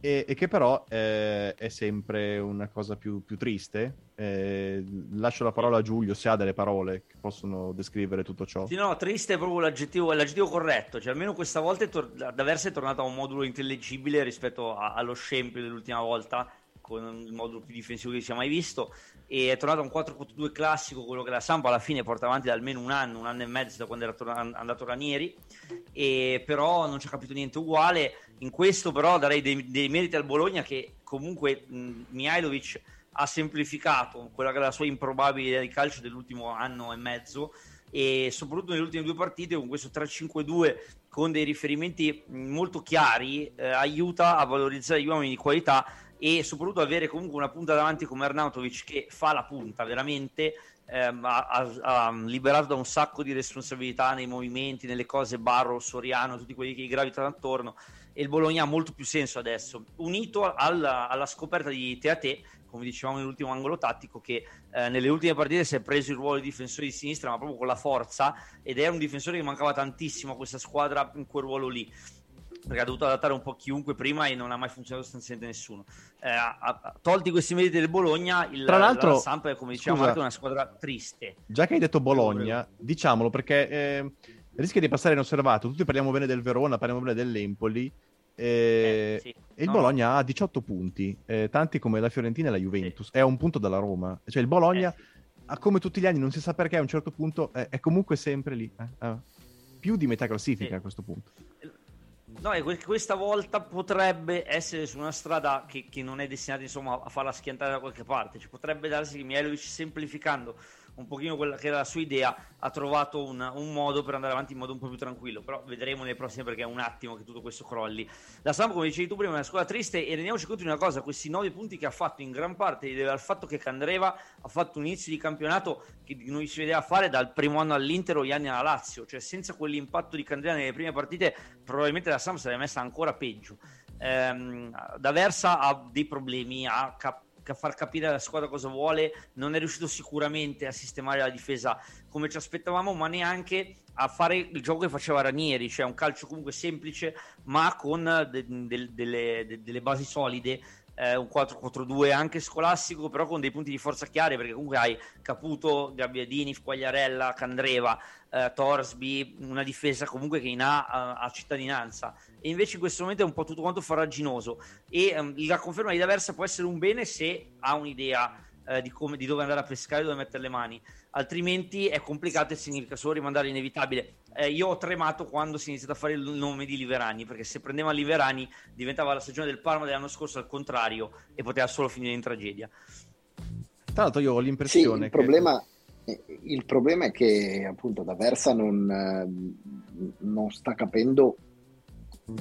e, e che però eh, è sempre una cosa più, più triste. Eh, lascio la parola a Giulio se ha delle parole che possono descrivere tutto ciò. Sì, no, triste è proprio l'aggettivo, l'aggettivo corretto, cioè almeno questa volta è tor- D'Aversa è tornato a un modulo intellegibile rispetto a- allo scempio dell'ultima volta con il modulo più difensivo che si sia mai visto e è tornato a un 4-4-2 classico quello che la Sampa alla fine porta avanti da almeno un anno un anno e mezzo da quando era tor- andato Ranieri e però non ci ha capito niente uguale. In questo però darei dei, dei meriti al Bologna che comunque mh, Mihailovic ha semplificato quella che è la sua improbabile di calcio dell'ultimo anno e mezzo e soprattutto nelle ultime due partite con questo 3-5-2 con dei riferimenti molto chiari eh, aiuta a valorizzare gli uomini di qualità e soprattutto avere comunque una punta davanti come Arnautovic che fa la punta veramente ehm, ha, ha, liberato da un sacco di responsabilità nei movimenti, nelle cose Barro, Soriano, tutti quelli che gli gravitano attorno e il Bologna ha molto più senso adesso unito alla, alla scoperta di Teate come dicevamo nell'ultimo angolo tattico, che eh, nelle ultime partite si è preso il ruolo di difensore di sinistra, ma proprio con la forza, ed è un difensore che mancava tantissimo a questa squadra in quel ruolo lì perché ha dovuto adattare un po' chiunque prima e non ha mai funzionato sostanzialmente nessuno. Eh, a, a, tolti questi meriti del Bologna, il, Tra l'altro, la Samp è come dicevamo anche una squadra triste. Già che hai detto Bologna, diciamolo perché eh, rischia di passare inosservato. Tutti parliamo bene del Verona, parliamo bene dell'Empoli. Eh, eh, sì. E il no. Bologna ha 18 punti, eh, tanti come la Fiorentina e la Juventus. Sì. È a un punto dalla Roma. Cioè il Bologna, eh, sì. come tutti gli anni, non si sa perché a un certo punto è comunque sempre lì. Più di metà classifica a questo punto. No, questa volta potrebbe essere su una strada che, che non è destinata insomma, a farla schiantare da qualche parte. Ci potrebbe darsi che Mielovic semplificando un pochino quella che era la sua idea, ha trovato un, un, modo per andare avanti in modo un po' più tranquillo, però vedremo nei prossimi perché è un attimo che tutto questo crolli. La Samp, come dicevi tu prima, è una squadra triste e rendiamoci conto di una cosa, questi nove punti che ha fatto in gran parte deve al fatto che Candreva ha fatto un inizio di campionato che non si vedeva fare dal primo anno all'Inter o gli anni alla Lazio, cioè senza quell'impatto di Candreva nelle prime partite probabilmente la Samp sarebbe messa ancora peggio. Ehm, D'Aversa ha dei problemi, ha cap- a far capire alla squadra cosa vuole, non è riuscito sicuramente a sistemare la difesa come ci aspettavamo, ma neanche a fare il gioco che faceva Ranieri, cioè un calcio comunque semplice, ma con de- de- delle, de- delle basi solide eh, un 4-4-2 anche scolastico, però con dei punti di forza chiari, perché comunque hai Caputo, Gabbiadini, Quagliarella, Candreva, eh, Torsby, una difesa comunque che in A ha, cittadinanza. E invece in questo momento è un po' tutto quanto farraginoso. E ehm, la conferma di D'Aversa può essere un bene se ha un'idea eh, di, come, di, dove andare a pescare, dove mettere le mani, altrimenti è complicato e significa solo rimandare inevitabile. Eh, io ho tremato quando si è iniziato a fare il nome di Liverani, perché se prendeva Liverani diventava la stagione del Parma dell'anno scorso al contrario e poteva solo finire in tragedia. Tra l'altro io ho l'impressione sì, il che... Problema, eh, il problema è che appunto D'Aversa non, eh, non sta capendo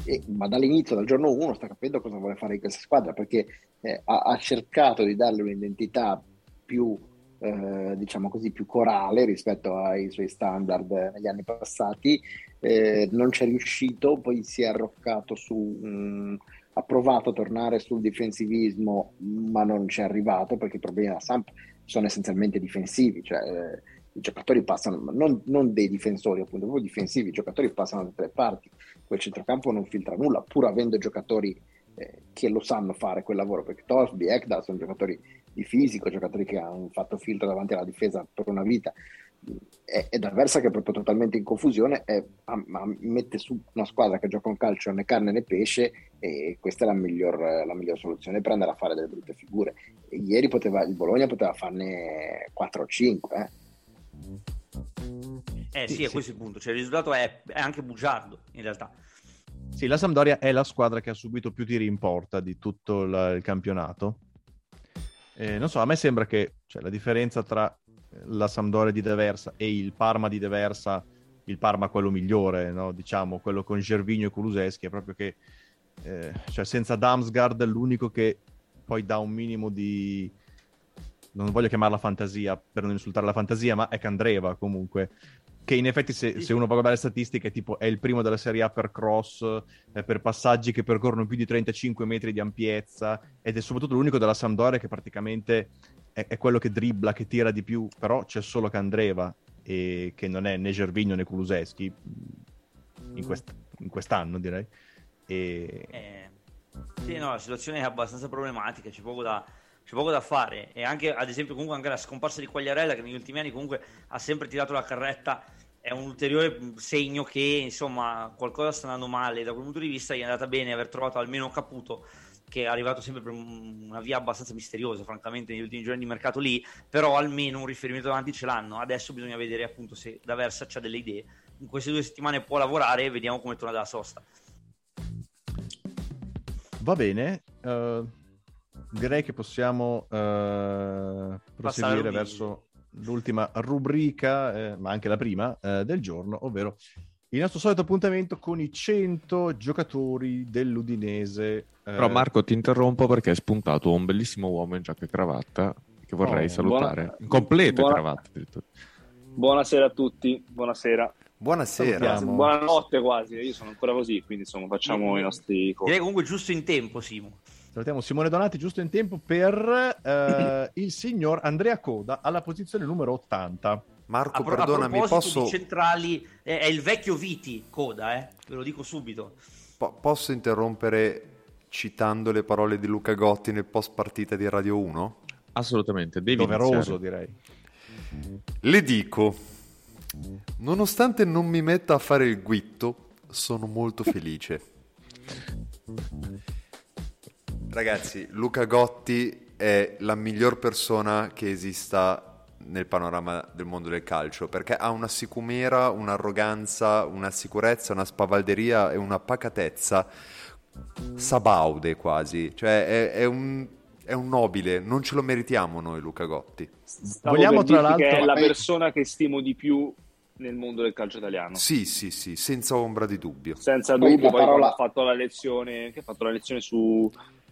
e, ma dall'inizio, dal giorno 1, sta capendo cosa vuole fare in questa squadra perché eh, ha, ha, cercato di darle un'identità più, eh, diciamo così, più corale rispetto ai suoi standard negli anni passati. Eh, non c'è riuscito, poi si è arroccato su. Mh, ha provato a tornare sul difensivismo, ma non ci è arrivato perché i problemi della Samp sono essenzialmente difensivi, cioè eh, i giocatori passano, non, non, dei difensori, appunto, proprio difensivi, i giocatori passano da le parti, quel centrocampo non filtra nulla, pur avendo giocatori eh, che lo sanno fare quel lavoro, perché Tosby, Ekdal sono giocatori di fisico, giocatori che hanno fatto filtro davanti alla difesa per una vita, è, è D'Aversa che è proprio totalmente in confusione, è, a, a, mette su una squadra che gioca un calcio né carne né pesce e questa è la miglior, la miglior soluzione per andare a fare delle brutte figure. E ieri poteva, il Bologna poteva farne 4 o 5, eh. Eh sì, sì, è questo il punto, cioè il risultato è, è anche bugiardo in realtà. Sì, la Sampdoria è la squadra che ha subito più tiri in porta di tutto il, il campionato. Eh, non so, a me sembra che cioè, la differenza tra la Sampdoria di Deversa e il Parma di Deversa, il Parma quello migliore, no? diciamo, quello con Gervigno e Kuluseschi, è proprio che eh, cioè, senza Damsgaard l'unico che poi dà un minimo di, non voglio chiamarla fantasia per non insultare la fantasia, ma è Candreva comunque. Che in effetti, se, se uno va a guardare le statistiche, tipo, è il primo della Serie A per cross, eh, per passaggi che percorrono più di 35 metri di ampiezza, ed è soprattutto l'unico della Sampdoria che praticamente è, è, quello che dribbla, che tira di più, però c'è solo Candreva, e che non è né Gervigno né Kuluseschi in, quest- in quest'anno direi. E... Eh, sì, no, la situazione è abbastanza problematica, c'è poco da, c'è poco da fare. E anche ad esempio comunque anche la scomparsa di Quagliarella che negli ultimi anni comunque ha sempre tirato la carretta è un ulteriore segno che insomma qualcosa sta andando male. Da quel punto di vista gli è andata bene aver trovato almeno Caputo che è arrivato sempre per una via abbastanza misteriosa francamente negli ultimi giorni di mercato lì però almeno un riferimento davanti ce l'hanno. Adesso bisogna vedere appunto se da Versa c'ha delle idee. In queste due settimane può lavorare e vediamo come torna dalla sosta. Va bene uh, direi che possiamo uh, proseguire verso l'ultima rubrica, eh, ma anche la prima eh, del giorno, ovvero il nostro solito appuntamento con i 100 giocatori dell'Udinese. Eh... Però Marco ti interrompo perché è spuntato un bellissimo uomo in giacca e cravatta che vorrei oh, salutare. Buona... In completa buona... cravatta. Buonasera a tutti, buonasera. Buonasera. Buonanotte quasi, io sono ancora così, quindi insomma facciamo i nostri... Direi comunque giusto in tempo, Simo. Salutiamo Simone Donati giusto in tempo per eh, il signor Andrea Coda alla posizione numero 80. Marco, a, perdonami, a posso... centrali, è, è, il vecchio Viti Coda, eh? ve lo dico subito. Po- posso interrompere citando le parole di Luca Gotti nel post partita di Radio 1? Assolutamente, devi Doveroso iniziare. direi. Le dico, nonostante non mi metta a fare il guitto, sono molto felice. Ragazzi, Luca Gotti è la miglior persona che esista nel panorama del mondo del calcio perché ha una sicumera, un'arroganza, una sicurezza, una spavalderia e una pacatezza sabaude quasi. Cioè è, è, un, è un, nobile, non ce lo meritiamo noi Luca Gotti. Stavo Vogliamo tra l'altro... Che è la persona che stimo di più nel mondo del calcio italiano. Sì, sì, sì, senza ombra di dubbio. Senza dubbio, poi, poi parola... ha fatto la lezione, che ha fatto la lezione su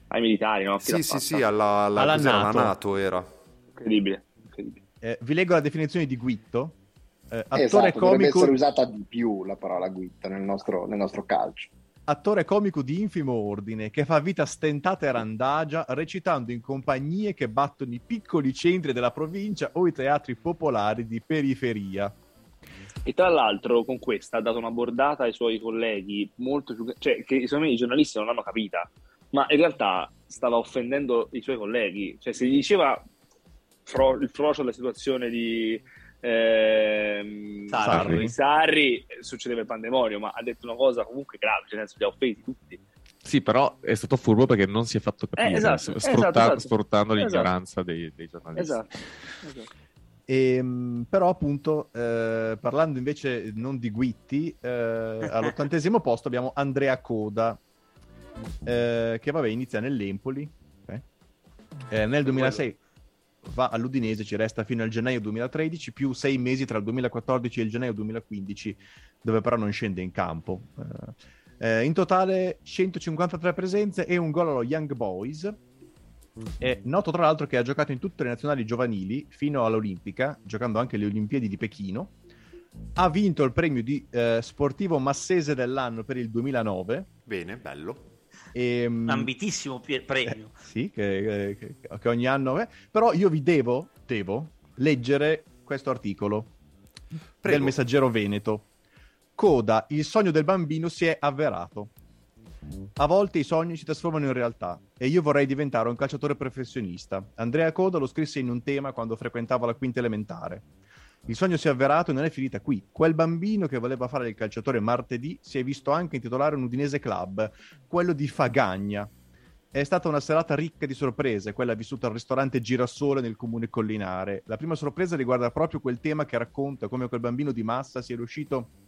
ai militari, no? Chi sì, sì, sì, alla, alla, alla NATO. NATO. era. Incredibile. incredibile. Eh, vi leggo la definizione di Guitto. Eh, attore esatto, comico... dovrebbe essere usata di più la parola Guitto nel nostro, nel nostro calcio. Attore comico di infimo ordine che fa vita stentata e randagia recitando in compagnie che battono i piccoli centri della provincia o i teatri popolari di periferia. E tra l'altro con questa ha dato una bordata ai suoi colleghi molto più... cioè che secondo me i giornalisti non l'hanno capita ma in realtà stava offendendo i suoi colleghi. Cioè, se gli diceva fro- il frocio della situazione di eh, Sarri. Sarri, succedeva il pandemonio, ma ha detto una cosa comunque grave, cioè nel senso li ha offesi tutti. Sì, però è stato furbo perché non si è fatto capire, eh, esatto, sfrutta- esatto, esatto. sfruttando esatto. l'ignoranza dei, dei giornalisti. Esatto. esatto. E, ehm, però appunto eh, parlando invece non di Guitti eh, all'ottantesimo posto abbiamo Andrea Coda eh, che vabbè inizia nell'Empoli, okay? eh, nel 2006 va all'Udinese, ci resta fino al gennaio 2013, più sei mesi tra il 2014 e il gennaio 2015, dove però non scende in campo. Eh, eh in totale 153 presenze e un gol allo Young Boys. È noto tra l'altro che ha giocato in tutte le nazionali giovanili fino all'Olimpica, giocando anche le Olimpiadi di Pechino. Ha vinto il premio di eh, sportivo massese dell'anno per il 2009. Bene, bello. E, ehm, Un ambitissimo premio. Eh, sì, che, che, che, ogni anno... Eh. Però io vi devo, devo leggere questo articolo Prego. del Messaggero Veneto. Coda, il sogno del bambino si è avverato. A volte i sogni si trasformano in realtà e io vorrei diventare un calciatore professionista. Andrea Coda lo scrisse in un tema quando frequentava la quinta elementare. Il sogno si è avverato e non è finita qui. Quel bambino che voleva fare il calciatore martedì si è visto anche intitolare un Udinese Club, quello di Fagagna. È stata una serata ricca di sorprese, quella vissuta al ristorante Girasole nel comune collinare. La prima sorpresa riguarda proprio quel tema che racconta come quel bambino di massa sia riuscito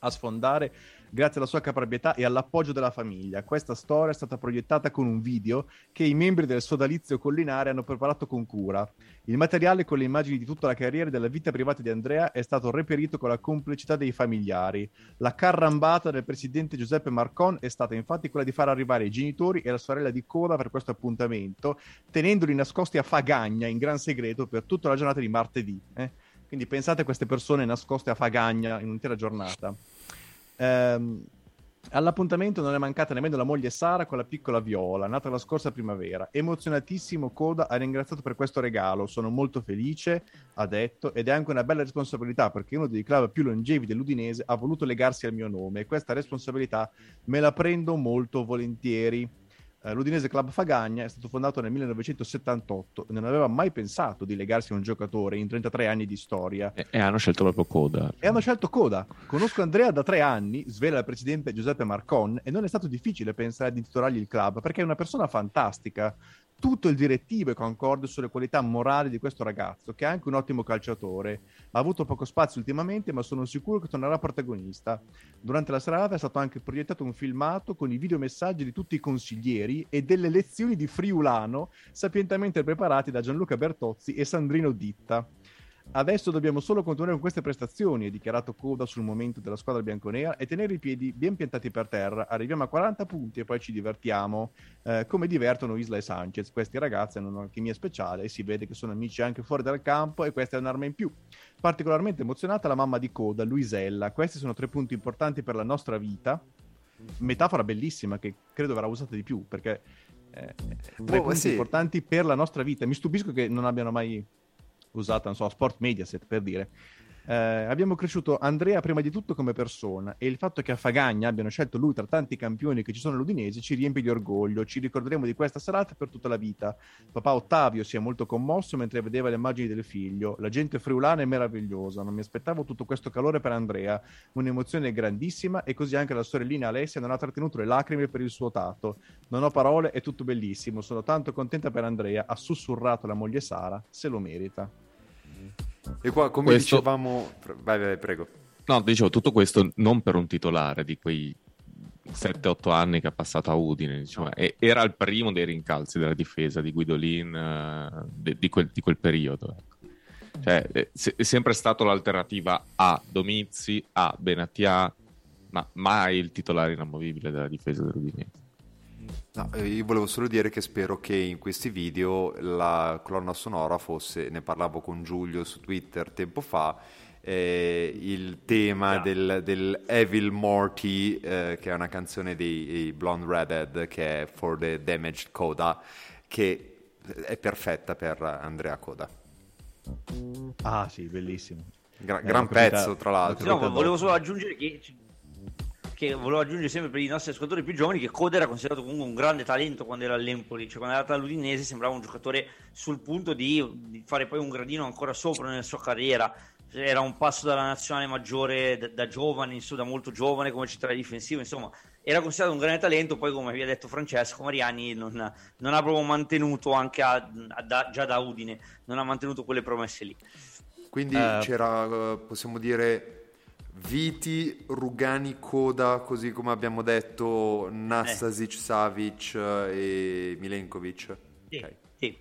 a sfondare grazie alla sua caparbietà e all'appoggio della famiglia. Questa storia è stata proiettata con un video che i membri del sodalizio collinare hanno preparato con cura. Il materiale con le immagini di tutta la carriera e della vita privata di Andrea è stato reperito con la complicità dei familiari. La carrambata del presidente Giuseppe Marcon è stata infatti quella di far arrivare i genitori e la sorella di coda per questo appuntamento, tenendoli nascosti a Fagagna in gran segreto per tutta la giornata di martedì. Eh? Quindi pensate a queste persone nascoste a Fagagna in un'intera giornata. Ehm, All'appuntamento non è mancata nemmeno la moglie Sara con la piccola Viola, nata la scorsa primavera. Emozionatissimo, Coda ha ringraziato per questo regalo. Sono molto felice, ha detto, ed è anche una bella responsabilità perché uno dei club più longevi dell'Udinese ha voluto legarsi al mio nome e questa responsabilità me la prendo molto volentieri. Eh, L'Udinese Club Fagagna è stato fondato nel 1978 e non aveva mai pensato di legarsi a un giocatore in 33 anni di storia. E, e hanno scelto proprio Coda. E hanno scelto Coda. Conosco Andrea da tre anni, svela il presidente Giuseppe Marcon, e non è stato difficile pensare di intitolargli il club perché è una persona fantastica tutto il direttivo è concorde sulle qualità morali di questo ragazzo, che è anche un ottimo calciatore. Ha avuto poco spazio ultimamente, ma sono sicuro che tornerà protagonista. Durante la serata è stato anche proiettato un filmato con i videomessaggi di tutti i consiglieri e delle lezioni di friulano sapientemente preparati da Gianluca Bertozzi e Sandrino Ditta. Adesso dobbiamo solo continuare con queste prestazioni, ha dichiarato Coda sul momento della squadra bianconera, e tenere i piedi ben piantati per terra. Arriviamo a 40 punti e poi ci divertiamo, eh, come divertono Isla e Sanchez. Questi ragazzi hanno un'alchimia speciale e si vede che sono amici anche fuori dal campo e questa è un'arma in più. Particolarmente emozionata la mamma di Coda, Luisella. Questi sono tre punti importanti per la nostra vita. Metafora bellissima che credo verrà usata di più perché eh, tre oh, punti sì. importanti per la nostra vita. Mi stupisco che non abbiano mai usata, non so, Sport Mediaset per dire. Eh, abbiamo cresciuto Andrea prima di tutto come persona e il fatto che a Fagagna abbiano scelto lui tra tanti campioni che ci sono all'Udinese ci riempie di orgoglio, ci ricorderemo di questa serata per tutta la vita. Papà Ottavio si è molto commosso mentre vedeva le immagini del figlio, la gente friulana è meravigliosa, non mi aspettavo tutto questo calore per Andrea, un'emozione grandissima e così anche la sorellina Alessia non ha trattenuto le lacrime per il suo tato. Non ho parole, è tutto bellissimo, sono tanto contenta per Andrea, ha sussurrato la moglie Sara, se lo merita. E qua, come questo... dicevamo... Vai, vai, prego. No, dicevo, tutto questo non per un titolare di quei 7-8 anni che ha passato a Udine, diciamo, era il primo dei rincalzi della difesa di Guidolin uh, de, di, quel, di, quel, periodo. Ecco. Cioè, è sempre stato l'alternativa a Domizzi, a Benatia, ma mai il titolare inamovibile della difesa dell'Udinese. No, eh, io volevo solo dire che spero che in questi video la colonna sonora fosse, ne parlavo con Giulio su Twitter tempo fa, eh, il tema yeah. del, del, Evil Morty, eh, che è una canzone dei, dei Blonde Redhead, che è For the Damaged Coda, che è perfetta per Andrea Coda. Ah sì, bellissimo. Gra- eh, gran pezzo, tra l'altro. No, volevo solo aggiungere che che volevo aggiungere sempre per i nostri ascoltatori più giovani che Coda era considerato comunque un grande talento quando era all'Empoli, cioè quando era andato all'Udinese sembrava un giocatore sul punto di, di, fare poi un gradino ancora sopra nella sua carriera, era un passo dalla nazionale maggiore da, da giovane, insomma, da molto giovane come centrale difensivo, insomma era considerato un grande talento, poi come vi ha detto Francesco Mariani non, non ha proprio mantenuto anche a, a, da, già da Udine, non ha mantenuto quelle promesse lì. Quindi uh, c'era, possiamo dire, Viti, Rugani, Koda, così come abbiamo detto, Nastasic, eh. Savic e Milenkovic. Sì, okay. sì.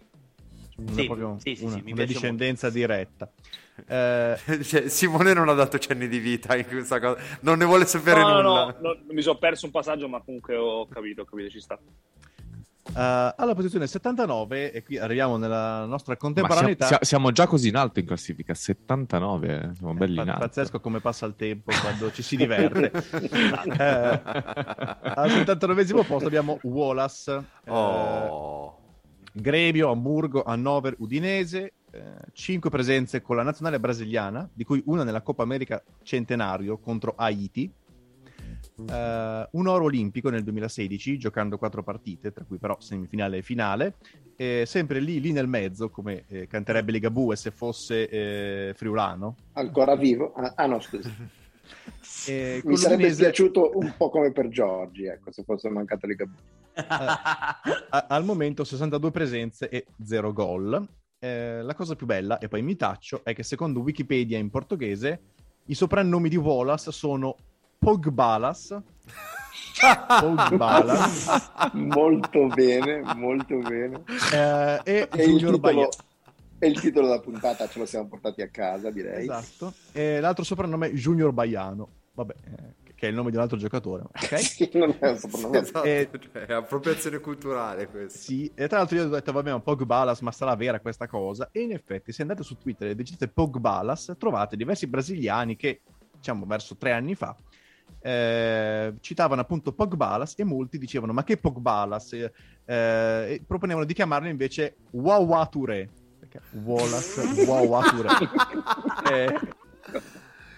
Sì, proprio sì, sì, una, una discendenza molto. diretta. Eh... cioè, Simone non ha dato cenni di vita in questa cosa, non ne vuole sapere no, nulla. No, no, no, mi sono perso un passaggio, ma comunque ho capito, ho capito, ci sta. Uh, alla posizione 79, e qui arriviamo nella nostra contemporaneità. Siamo, siamo, già così in alto in classifica, 79, eh, siamo belli in alto. Pazzesco come passa il tempo quando ci si diverte. uh, al 79 posto abbiamo Wallace, oh. uh, Grevio, Hamburgo, Hannover, Udinese. 5 presenze con la nazionale brasiliana, di cui una nella Coppa America Centenario contro Haiti Uh, un oro olimpico nel 2016, giocando quattro partite, tra cui però semifinale e finale. E sempre lì, lì nel mezzo, come eh, canterebbe Ligabue se fosse eh, friulano. Ancora vivo? Ah, ah no, scusa. E Mi sarebbe l'Udinese... piaciuto un po' come per Giorgi, ecco, se fosse mancato Ligabue. Uh, al momento 62 presenze e 0 gol. Eh, la cosa più bella, e poi mi taccio, è che secondo Wikipedia in portoghese i soprannomi di Wallace sono Pogbalas. Pogbalas. molto bene, molto bene. Eh, e, e Junior il titolo, e il titolo della puntata ce lo siamo portati a casa, direi. Esatto. E l'altro soprannome è Junior Baiano. Vabbè, eh, che è il nome di un altro giocatore. Okay? sì, non è un soprannome. Esatto, e, cioè, è appropriazione culturale questo. Sì, e tra l'altro io ho detto, vabbè, ma Pogbalas, ma sarà vera questa cosa? E in effetti, se andate su Twitter e digite Pogbalas, trovate diversi brasiliani che, diciamo, verso tre anni fa, eh, citavano appunto Pogbalas e molti dicevano ma che Pogbalas eh, e proponevano di chiamarlo invece Wawa Touré perché Wallace Wawa Touré eh,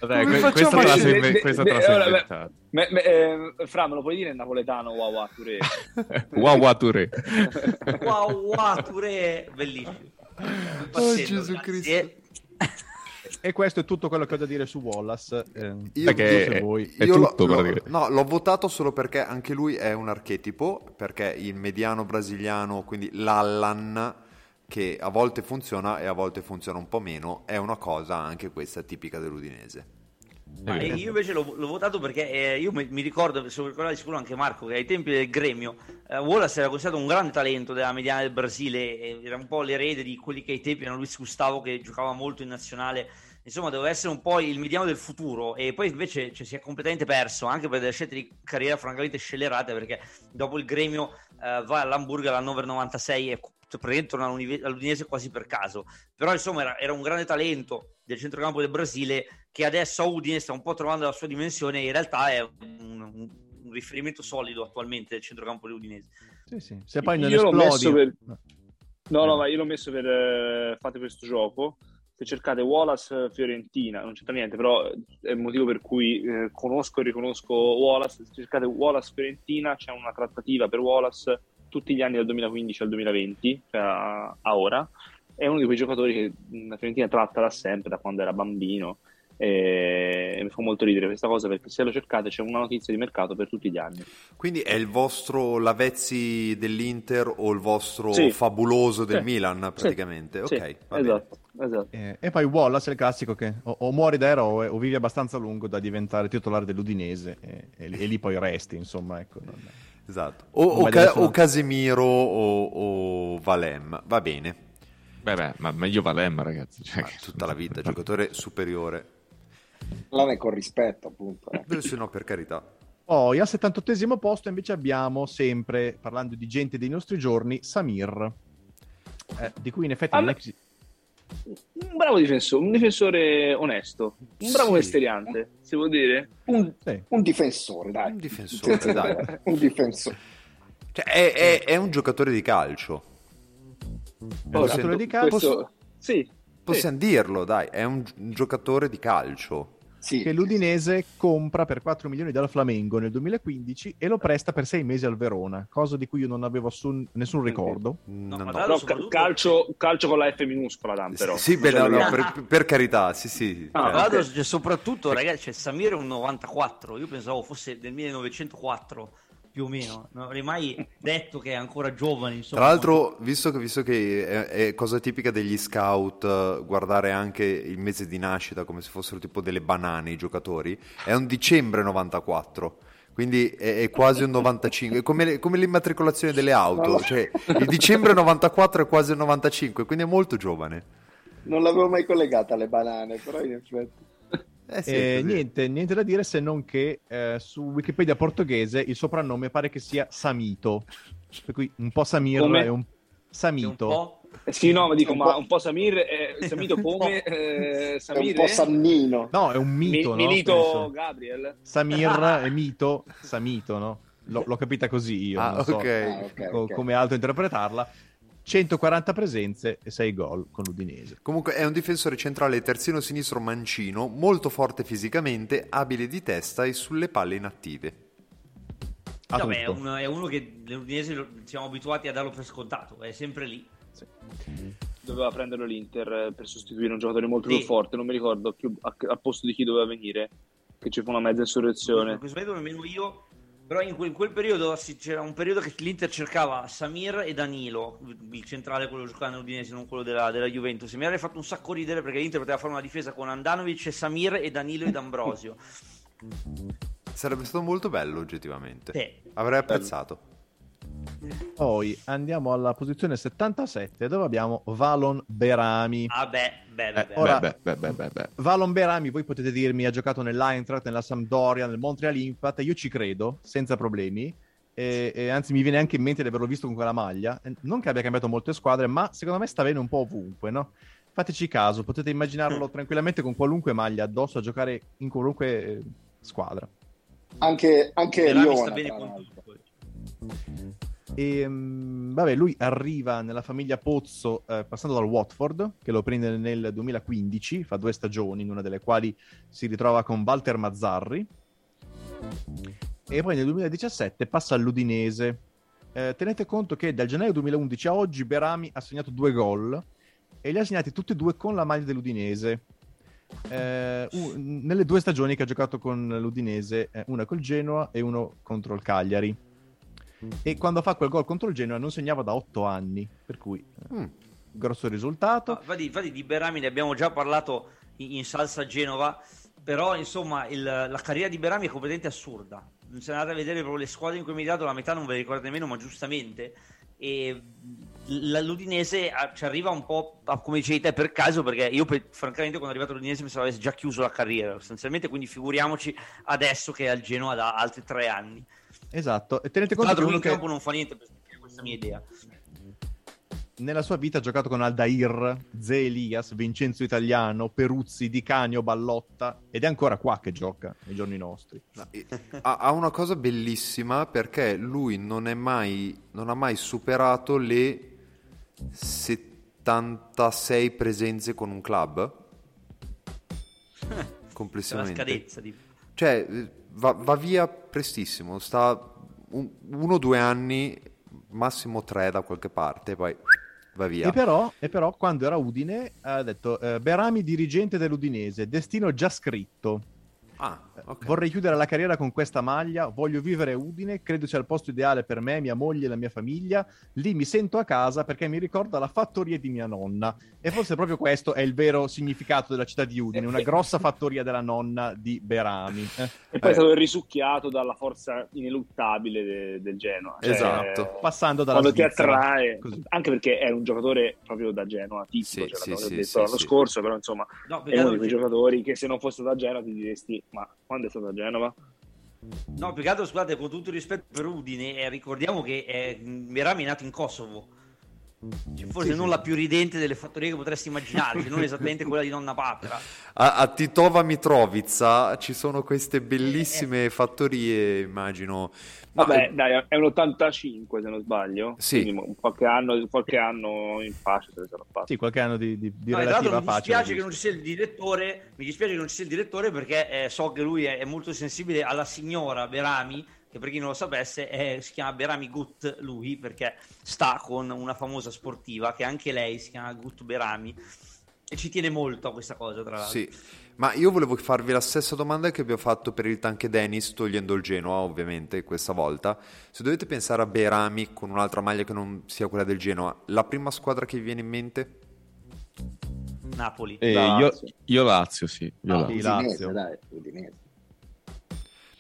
Vabbè, que- questa te la sei, inve- questa te la sei inventata. Me, me, eh, Fra, me lo puoi dire in napoletano Wawa Touré? Wawa Touré. Wawa Touré, bellissimo. Oh Gesù Cristo. E questo è tutto quello che ho da dire su Wallace. Eh, io, perché voi. è io tutto l'ho, l'ho, no, l'ho votato solo perché anche lui è un archetipo, perché il mediano brasiliano, quindi l'Allan, che a volte funziona e a volte funziona un po' meno, è una cosa anche questa tipica dell'Udinese. Ma io invece l'ho, l'ho votato perché eh, io mi, mi, ricordo, se lo ricordava di sicuro anche Marco, che ai tempi del gremio eh, Wallace era considerato un grande talento della mediana del Brasile, era un po' l'erede di quelli che ai tempi erano Luis Gustavo che giocava molto in nazionale insomma doveva essere un po' il mediano del futuro. E poi invece cioè, si è completamente perso anche per delle scelte di carriera francamente scellerate perché dopo il gremio eh, va all'Hamburg all'Hannover 96 e praticamente torna all'Udinese quasi per caso. Però insomma era, era, un grande talento del centrocampo del Brasile che adesso a Udine sta un po' trovando la sua dimensione e in realtà è un, un, un riferimento solido attualmente del centrocampo dell'Udinese sì, sì. se poi non io esplodi l'ho messo per... no. No ma io l'ho messo per uh, fate questo gioco se cercate Wallace Fiorentina, non c'entra niente, però è il motivo per cui eh, conosco e riconosco Wallace. Se cercate Wallace Fiorentina, c'è una trattativa per Wallace tutti gli anni dal 2015 al 2020, cioè a, a ora. È uno di quei giocatori che la Fiorentina tratta da sempre, da quando era bambino e mi fa molto ridere questa cosa perché se lo cercate c'è una notizia di mercato per tutti gli anni. Quindi è il vostro Lavezzi dell'Inter o il vostro sì. fabuloso del sì. Milan praticamente? Sì. Ok, esatto. Esatto. Eh, e poi Wallace è il classico che o, o muori da eroe o vivi abbastanza a lungo da diventare titolare dell'Udinese e, e, e lì poi resti, insomma. Ecco. Esatto. O, o, Ca- o Casemiro o, Valem, va bene. Beh, beh, ma meglio Valem, ragazzi. Cioè, tutta la vita, giocatore superiore. È con rispetto, appunto. Eh. Se no, per carità. Poi al 78 posto invece abbiamo sempre, parlando di gente dei nostri giorni, Samir, eh, di cui in effetti non è così... Un bravo difensore, un difensore onesto, un bravo sì. mesteriante, si può dire? Un, sì. un difensore, dai. Un difensore, dai. un difensore. Cioè, è, è, è, un giocatore di calcio. È un giocatore di calcio? Questo... Sì, Possiamo sì. dirlo, dai, è un, un giocatore di calcio. Sì. Che l'Udinese compra per 4 milioni dal Flamengo nel 2015 e lo presta per 6 mesi al Verona, cosa di cui io non avevo assun- nessun ricordo. No, no, no. Però calcio, calcio, con la F minuscola, Dan, però. Sì, beh, no, per, per, carità, sì, sì. No, eh. okay. cioè, soprattutto, ragazzi, cioè, Samir è un 94, io pensavo fosse del 1904 più o meno. Non avrei mai detto che è ancora giovane. Insomma. Tra l'altro, visto che, visto che è, è, cosa tipica degli scout uh, guardare anche il mese di nascita come se fossero tipo delle banane i giocatori, è un dicembre 94. Quindi è, è quasi un 95, è come, come l'immatricolazione delle auto, cioè il dicembre 94 è quasi un 95, quindi è molto giovane. Non l'avevo mai collegata alle banane, però in effetti. Eh sì, eh, niente, niente, da dire se non che eh, su Wikipedia portoghese il soprannome pare che sia Samito. Per cui un po' Samir come? e un Samito. Un po'? Eh sì, no, ma dico, un ma un po' Samir, eh, Samito come eh, Samir? È un po' Sannino. No, è un mito, Mi, no? Milito Penso. Gabriel. Samir e mito, Samito, no? L- l'ho capita così io, ah, non so okay. Ah, okay, co- okay. come altro interpretarla. 140 presenze e 6 gol con l'Udinese. Comunque è un difensore centrale terzino sinistro mancino, molto forte fisicamente, abile di testa e sulle palle inattive. No, beh, è, uno, è, uno, che l'Udinese siamo abituati a darlo per scontato, è sempre lì. Sì. Doveva prenderlo l'Inter per sostituire un giocatore molto sì. più forte, non mi ricordo più a, al posto di chi doveva venire, che ci fu una mezza insurrezione. In questo momento nemmeno io però in quel, in quel, periodo c'era un periodo che l'Inter cercava Samir e Danilo, il centrale, quello che giocava nell'Udinese, non quello della, della Juventus. Mi avrebbe fatto un sacco ridere perché l'Inter poteva fare una difesa con Andanovic, Samir e Danilo ed Ambrosio. Sarebbe stato molto bello oggettivamente. Sì. Avrei apprezzato. Poi andiamo alla posizione 77 dove abbiamo Valon Berami. Ah beh, beh, beh, eh, ora, beh, beh, beh, beh, beh. Valon Berami, voi potete dirmi, ha giocato nell'Eintracht, nella Sampdoria, nel Montreal Impact, io ci credo, senza problemi. E, e, anzi mi viene anche in mente di averlo visto con quella maglia. Non che abbia cambiato molte squadre, ma secondo me sta avendo un po' ovunque, no? Fateci caso, potete immaginarlo tranquillamente con qualunque maglia addosso a giocare in qualunque eh, squadra. Anche, anche Berami Liona, sta bene con tutto. E, mm, vabbè, lui arriva nella famiglia Pozzo eh, passando dal Watford, che lo prende nel 2015, fa due stagioni, in una delle quali si ritrova con Walter Mazzarri. E poi nel 2017 passa all'Udinese. Eh, tenete conto che dal gennaio 2011 a oggi Berami ha segnato due gol e li ha segnati tutti e due con la maglia dell'Udinese. Eh, u- nelle due stagioni che ha giocato con l'Udinese, eh, una col Genoa e uno contro il Cagliari. E quando fa quel gol contro il Genoa non segnava da otto anni, per cui eh, Mm. grosso risultato. Ah, Infatti, infatti di Berami ne abbiamo già parlato in, in salsa Genova, però insomma il- la carriera di Berami è completamente assurda. Se andate a vedere proprio le squadre in cui mi dato, la metà non ve le ricordate nemmeno, ma giustamente. E l'Udinese ah, ci arriva un po' a- come dicevi te per caso, perché io francamente quando è arrivato l'Udinese pensavo avesse già chiuso la carriera, sostanzialmente, quindi figuriamoci adesso che è al Genoa da altri tre anni. Esatto, e tenete Tra conto che l'altro uno lui in che campo non fa niente per questa mia idea. nella sua vita ha giocato con Aldair, Ze Elias, Vincenzo Italiano, Peruzzi, Di Canio, Ballotta ed è ancora qua che gioca nei giorni nostri. No, e- ha, una cosa bellissima perché lui non è mai non ha mai superato le 76 presenze con un club C'è una complessivamente scadenza di... cioè eh, va, va via prestissimo sta un- uno o due anni massimo tre da qualche parte poi va via E però, e però quando era Udine ha detto eh, Berami dirigente dell'Udinese, destino già scritto. Ah, ok. Vorrei chiudere la carriera con questa maglia, voglio vivere a Udine, credo sia il posto ideale per me, mia moglie e la mia famiglia. Lì mi sento a casa perché mi ricorda la fattoria di mia nonna. E forse proprio questo è il vero significato della città di Udine, una grossa fattoria della nonna di Berami. Eh, E poi Eh. è stato risucchiato dalla forza ineluttabile de- del Genoa. Cioè, Esatto. Passando dalla quando ti Svizzera. attrae, Così. anche perché è un giocatore proprio da Genoa, tipico, Sì, cioè, sì, sì, detto sì, l'anno sì. scorso, però insomma No, è uno di quei giocatori che se non fosse da Genova ti diresti ma quando è stato a Genova? No, più che altro, scusate, con tutto il rispetto per Udine, eh, ricordiamo che eh, Berami è nato in Kosovo. Cioè, forse Sì, non sì. la più ridente delle fattorie che potresti immaginare, cioè non esattamente quella di nonna Papera. A, a Titova Mitrovica ci sono queste bellissime fattorie, immagino. Ma- Vabbè, dai, è un 85 se non sbaglio. Sì. Quindi qualche anno, qualche anno in pace se sarà fatto. Sì, qualche anno di, di, di No, tra l'altro relativa mi pace. dispiace che non ci sia il direttore, mi dispiace che non ci sia il direttore perché eh, so che lui è, è molto sensibile alla signora Berami, che per chi non lo sapesse è- si chiama Berami Gut lui, perché sta con una famosa sportiva che anche lei si chiama Gut Berami e ci tiene molto a questa cosa tra l'altro. Sì, ma io volevo farvi la stessa domanda che abbiamo fatto per il tanque Dennis, togliendo il Genoa, ovviamente, questa volta. Se dovete pensare a Berami con un'altra maglia che non sia quella del Genoa, la prima squadra che vi viene in mente? Napoli. Eh, Lazio. io, io Lazio, sì. Io Ah, Lazio. Udinese, dai, Udinese.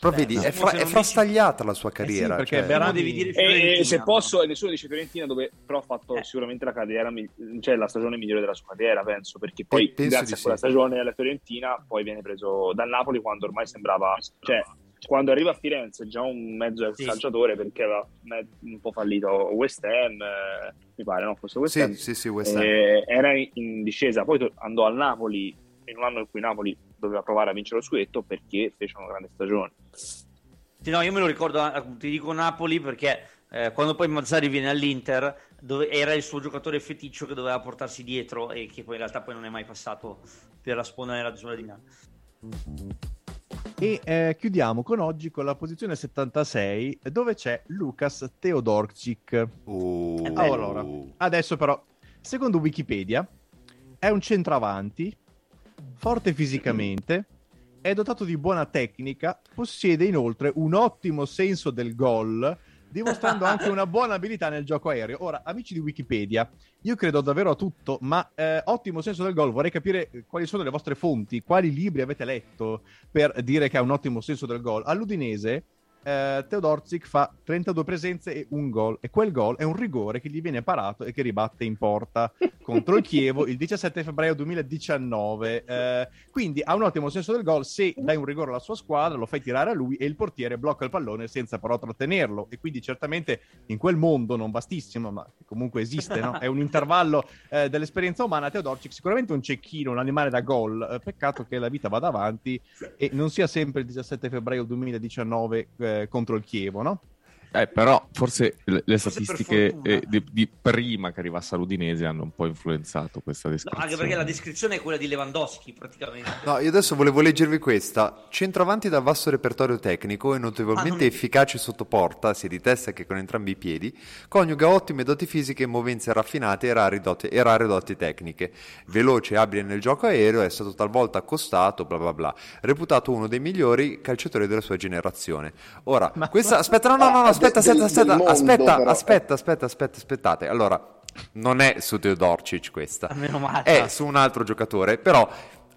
Però vedi, no. è, fra- è frastagliata la sua carriera. perché cioè- Berami- Però devi dire E, se posso, e nessuno dice Fiorentina, dove però ha fatto Eh. sicuramente la carriera, cioè la stagione migliore della sua carriera, penso, perché poi penso grazie a quella sì. stagione alla Fiorentina poi viene preso dal Napoli quando ormai sembrava, cioè quando arriva a Firenze è già un mezzo Sì. calciatore perché aveva un po' fallito West Ham, eh, mi pare, no? Fosse West Ham. Sì, sì, sì, West Ham. Eh, era in, in discesa, poi to- andò al Napoli in un anno in cui Napoli doveva provare a vincere lo scudetto perché fece una grande stagione. Sì, no, io me lo ricordo, eh, ti dico Napoli perché eh, quando poi Mazzari viene all'Inter dove era il suo giocatore feticcio che doveva portarsi dietro e che poi in realtà poi non è mai passato per la sponda nerazzurra di Milano. E eh, chiudiamo con oggi con la posizione 76 dove c'è Lukas Teodorczyk. Oh. Allora, adesso però, secondo Wikipedia, è un centravanti, forte fisicamente, è dotato di buona tecnica, possiede inoltre un ottimo senso del gol, dimostrando anche una buona abilità nel gioco aereo. Ora, amici di Wikipedia, io credo davvero a tutto, ma eh, ottimo senso del gol, vorrei capire eh, quali sono le vostre fonti, quali libri avete letto per dire che ha un ottimo senso del gol. All'Udinese eh, Teodorzik fa 32 presenze e un gol. E quel gol è un rigore che gli viene parato e che ribatte in porta contro il Chievo il 17 febbraio 2019 eh, quindi ha un ottimo senso del gol. Se dai un rigore alla sua squadra lo fai tirare a lui e il portiere blocca il pallone senza però trattenerlo. E quindi certamente in quel mondo non vastissimo ma comunque esiste no? è un intervallo eh, dell'esperienza umana. Teodorzik sicuramente un cecchino un animale da gol. Eh, peccato che la vita vada avanti e non sia sempre il 17 febbraio 2019 eh, contro il Chievo, no? Eh, però forse le, le forse statistiche eh, di, di, prima che arrivasse all'Udinese hanno un po' influenzato questa descrizione. No, anche perché la descrizione è quella di Lewandowski praticamente. No, io adesso volevo leggervi questa. Centravanti da vasto repertorio tecnico e notevolmente ah, non... efficace sotto porta, sia di testa che con entrambi i piedi, coniuga ottime doti fisiche, movenze raffinate e rare, doti, e rare doti tecniche. Veloce e abile nel gioco aereo, è stato talvolta accostato, bla bla bla. Reputato uno dei migliori calciatori della sua generazione. Ora, Ma... questa... Aspetta, no, no, no, no aspetta, aspetta, aspetta, mondo, aspetta, aspetta, aspetta, aspetta, aspettate. Allora, non è su Teodorcic questa, è su un altro giocatore, però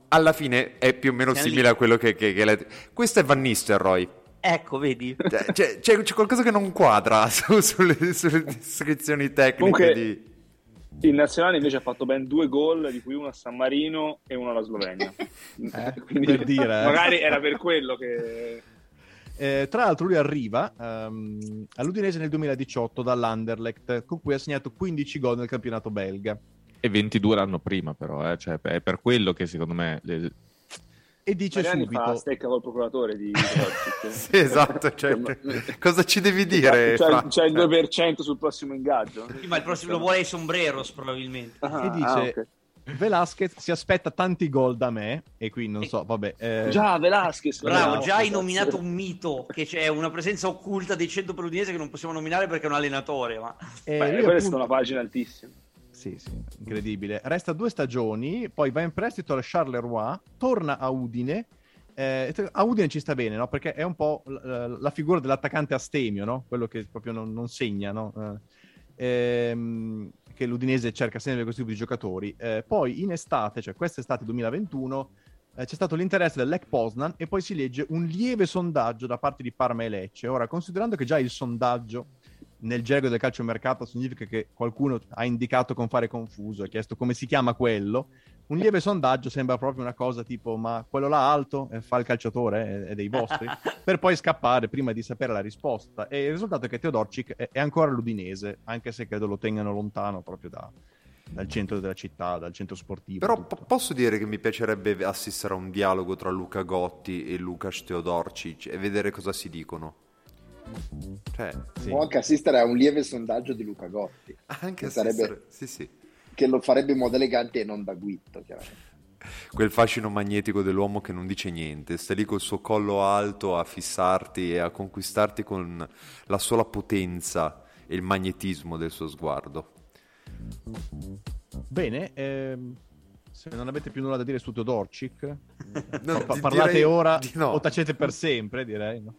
alla fine è più o meno simile a quello che, che, che le... Questo è Van Nistelrooy. Ecco, vedi. C'è, c'è, c'è, qualcosa che non quadra su, sulle, sulle, descrizioni tecniche Comunque, di... In nazionale invece ha fatto ben due gol, di cui uno a San Marino e uno alla Slovenia. Eh, Quindi, per dire, eh. magari era per quello che... Eh, tra l'altro lui arriva um, all'Udinese nel 2018 dall'Anderlecht, con cui ha segnato 15 gol nel campionato belga. E 22 l'anno prima però, eh? cioè, è per quello che secondo me... Le... E dice Mariani subito... fa stecca col procuratore di... sì, esatto, cioè, cosa ci devi dire? C'è, c'è, il 2% sul prossimo ingaggio. Sì, ma il prossimo lo vuole i sombreros probabilmente. Ah, e dice... Ah, okay Velasquez si aspetta tanti gol da me e qui non so, vabbè. Eh... Già, Velasquez. Bravo, già hai nominato un mito, che c'è una presenza occulta dei 100 per che non possiamo nominare perché è un allenatore. Ma... Eh, Beh, questa appunto... è una pagina altissima. Sì, sì, incredibile. Resta due stagioni, poi va in prestito al Charleroi, torna a Udine. Eh, a Udine ci sta bene, no? Perché è un po' la, la figura dell'attaccante astemio, no? Quello che proprio non, non segna, no? Eh, ehm che l'Udinese cerca sempre questo tipo di giocatori. Eh, poi in estate, cioè quest'estate 2021, eh, c'è stato l'interesse dell'EC Poznan e poi si legge un lieve sondaggio da parte di Parma e Lecce. Ora, considerando che già il sondaggio nel gergo del calciomercato significa che qualcuno ha indicato con fare confuso, ha chiesto come si chiama quello, un lieve sondaggio sembra proprio una cosa tipo ma quello là alto eh, fa il calciatore, è, è dei vostri, per poi scappare prima di sapere la risposta. E il risultato è che Teodorcic è, ancora l'udinese, anche se credo lo tengano lontano proprio da, dal centro della città, dal centro sportivo. Però p- posso dire che mi piacerebbe assistere a un dialogo tra Luca Gotti e Lukas Teodorcic e vedere cosa si dicono. Cioè, sì. O anche assistere a un lieve sondaggio di Luca Gotti. Anche sarebbe... Sì, sì che lo farebbe in modo elegante e non da guitto, chiaramente. Quel fascino magnetico dell'uomo che non dice niente, sta lì col suo collo alto a fissarti e a conquistarti con la sola potenza e il magnetismo del suo sguardo. Bene, ehm, se non avete più nulla da dire su Teodorcic, no, pa- parlate ora no. o tacete per sempre, direi. No?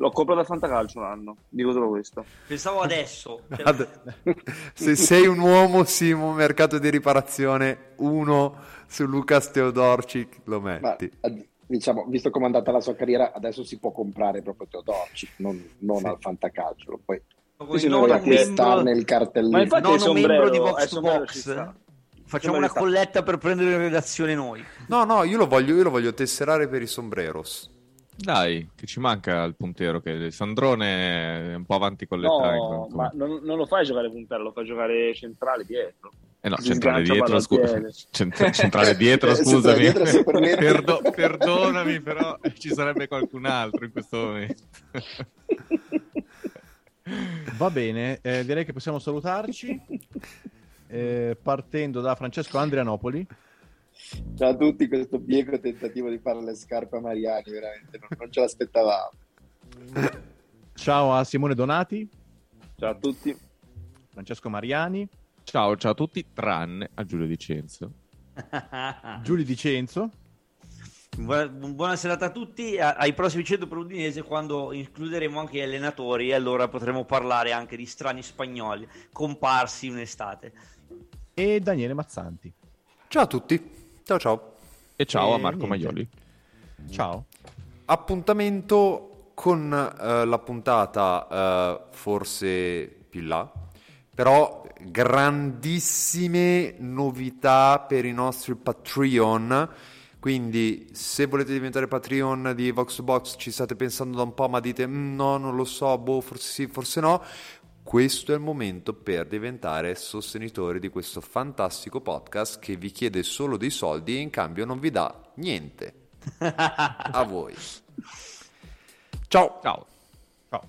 L'ho comprato a Fantacalcio un anno, dico solo questo. Pensavo adesso. Se sei un uomo, Simo, mercato di riparazione, uno su Lucas Teodorcic lo metti. Ma, diciamo, visto come è andata la sua carriera, adesso si può comprare proprio Teodorcic, non, non sì. al Fantacalcio. Poi sì, non acquistarne membro... il cartellino. Ma infatti non un membro di Vox Box. Facciamo una colletta per prendere in redazione noi. No, no, io lo voglio, io lo voglio tesserare per i sombreros. Dai, che ci manca il puntero, che Sandrone è un po' avanti con l'età. No, ma non, non, lo fai giocare puntero, lo fai giocare centrale dietro. Eh no, centrale dietro, scusa. Cent- centrale dietro, scusami. Centrale dietro, Perdo- perdonami, però ci sarebbe qualcun altro in questo momento. Va bene, eh, direi che possiamo salutarci. Eh, partendo da Francesco Andrianopoli. Ciao a tutti, questo bieco tentativo di fare le scarpe a Mariani, veramente non, non ce l'aspettavamo. Ciao a Simone Donati. Ciao a tutti. Francesco Mariani. Ciao, ciao a tutti, tranne a Giulio Dicenzo. Giulio Dicenzo. Buona, buona, serata a tutti. ai prossimi 100 per Udinese, quando includeremo anche gli allenatori, e allora potremo parlare anche di strani spagnoli comparsi in estate. E Daniele Mazzanti. Ciao a tutti. Ciao ciao. E ciao e a Marco niente. Maioli. Ciao. Appuntamento con uh, la puntata uh, forse più là, però grandissime novità per i nostri Patreon. Quindi, se volete diventare Patreon di Vox Box, ci state pensando da un po', ma dite mm, no, non lo so, boh, forse sì, forse no. Questo è il momento per diventare sostenitori di questo fantastico podcast che vi chiede solo dei soldi e in cambio non vi dà niente. A voi. Ciao. Ciao. Ciao.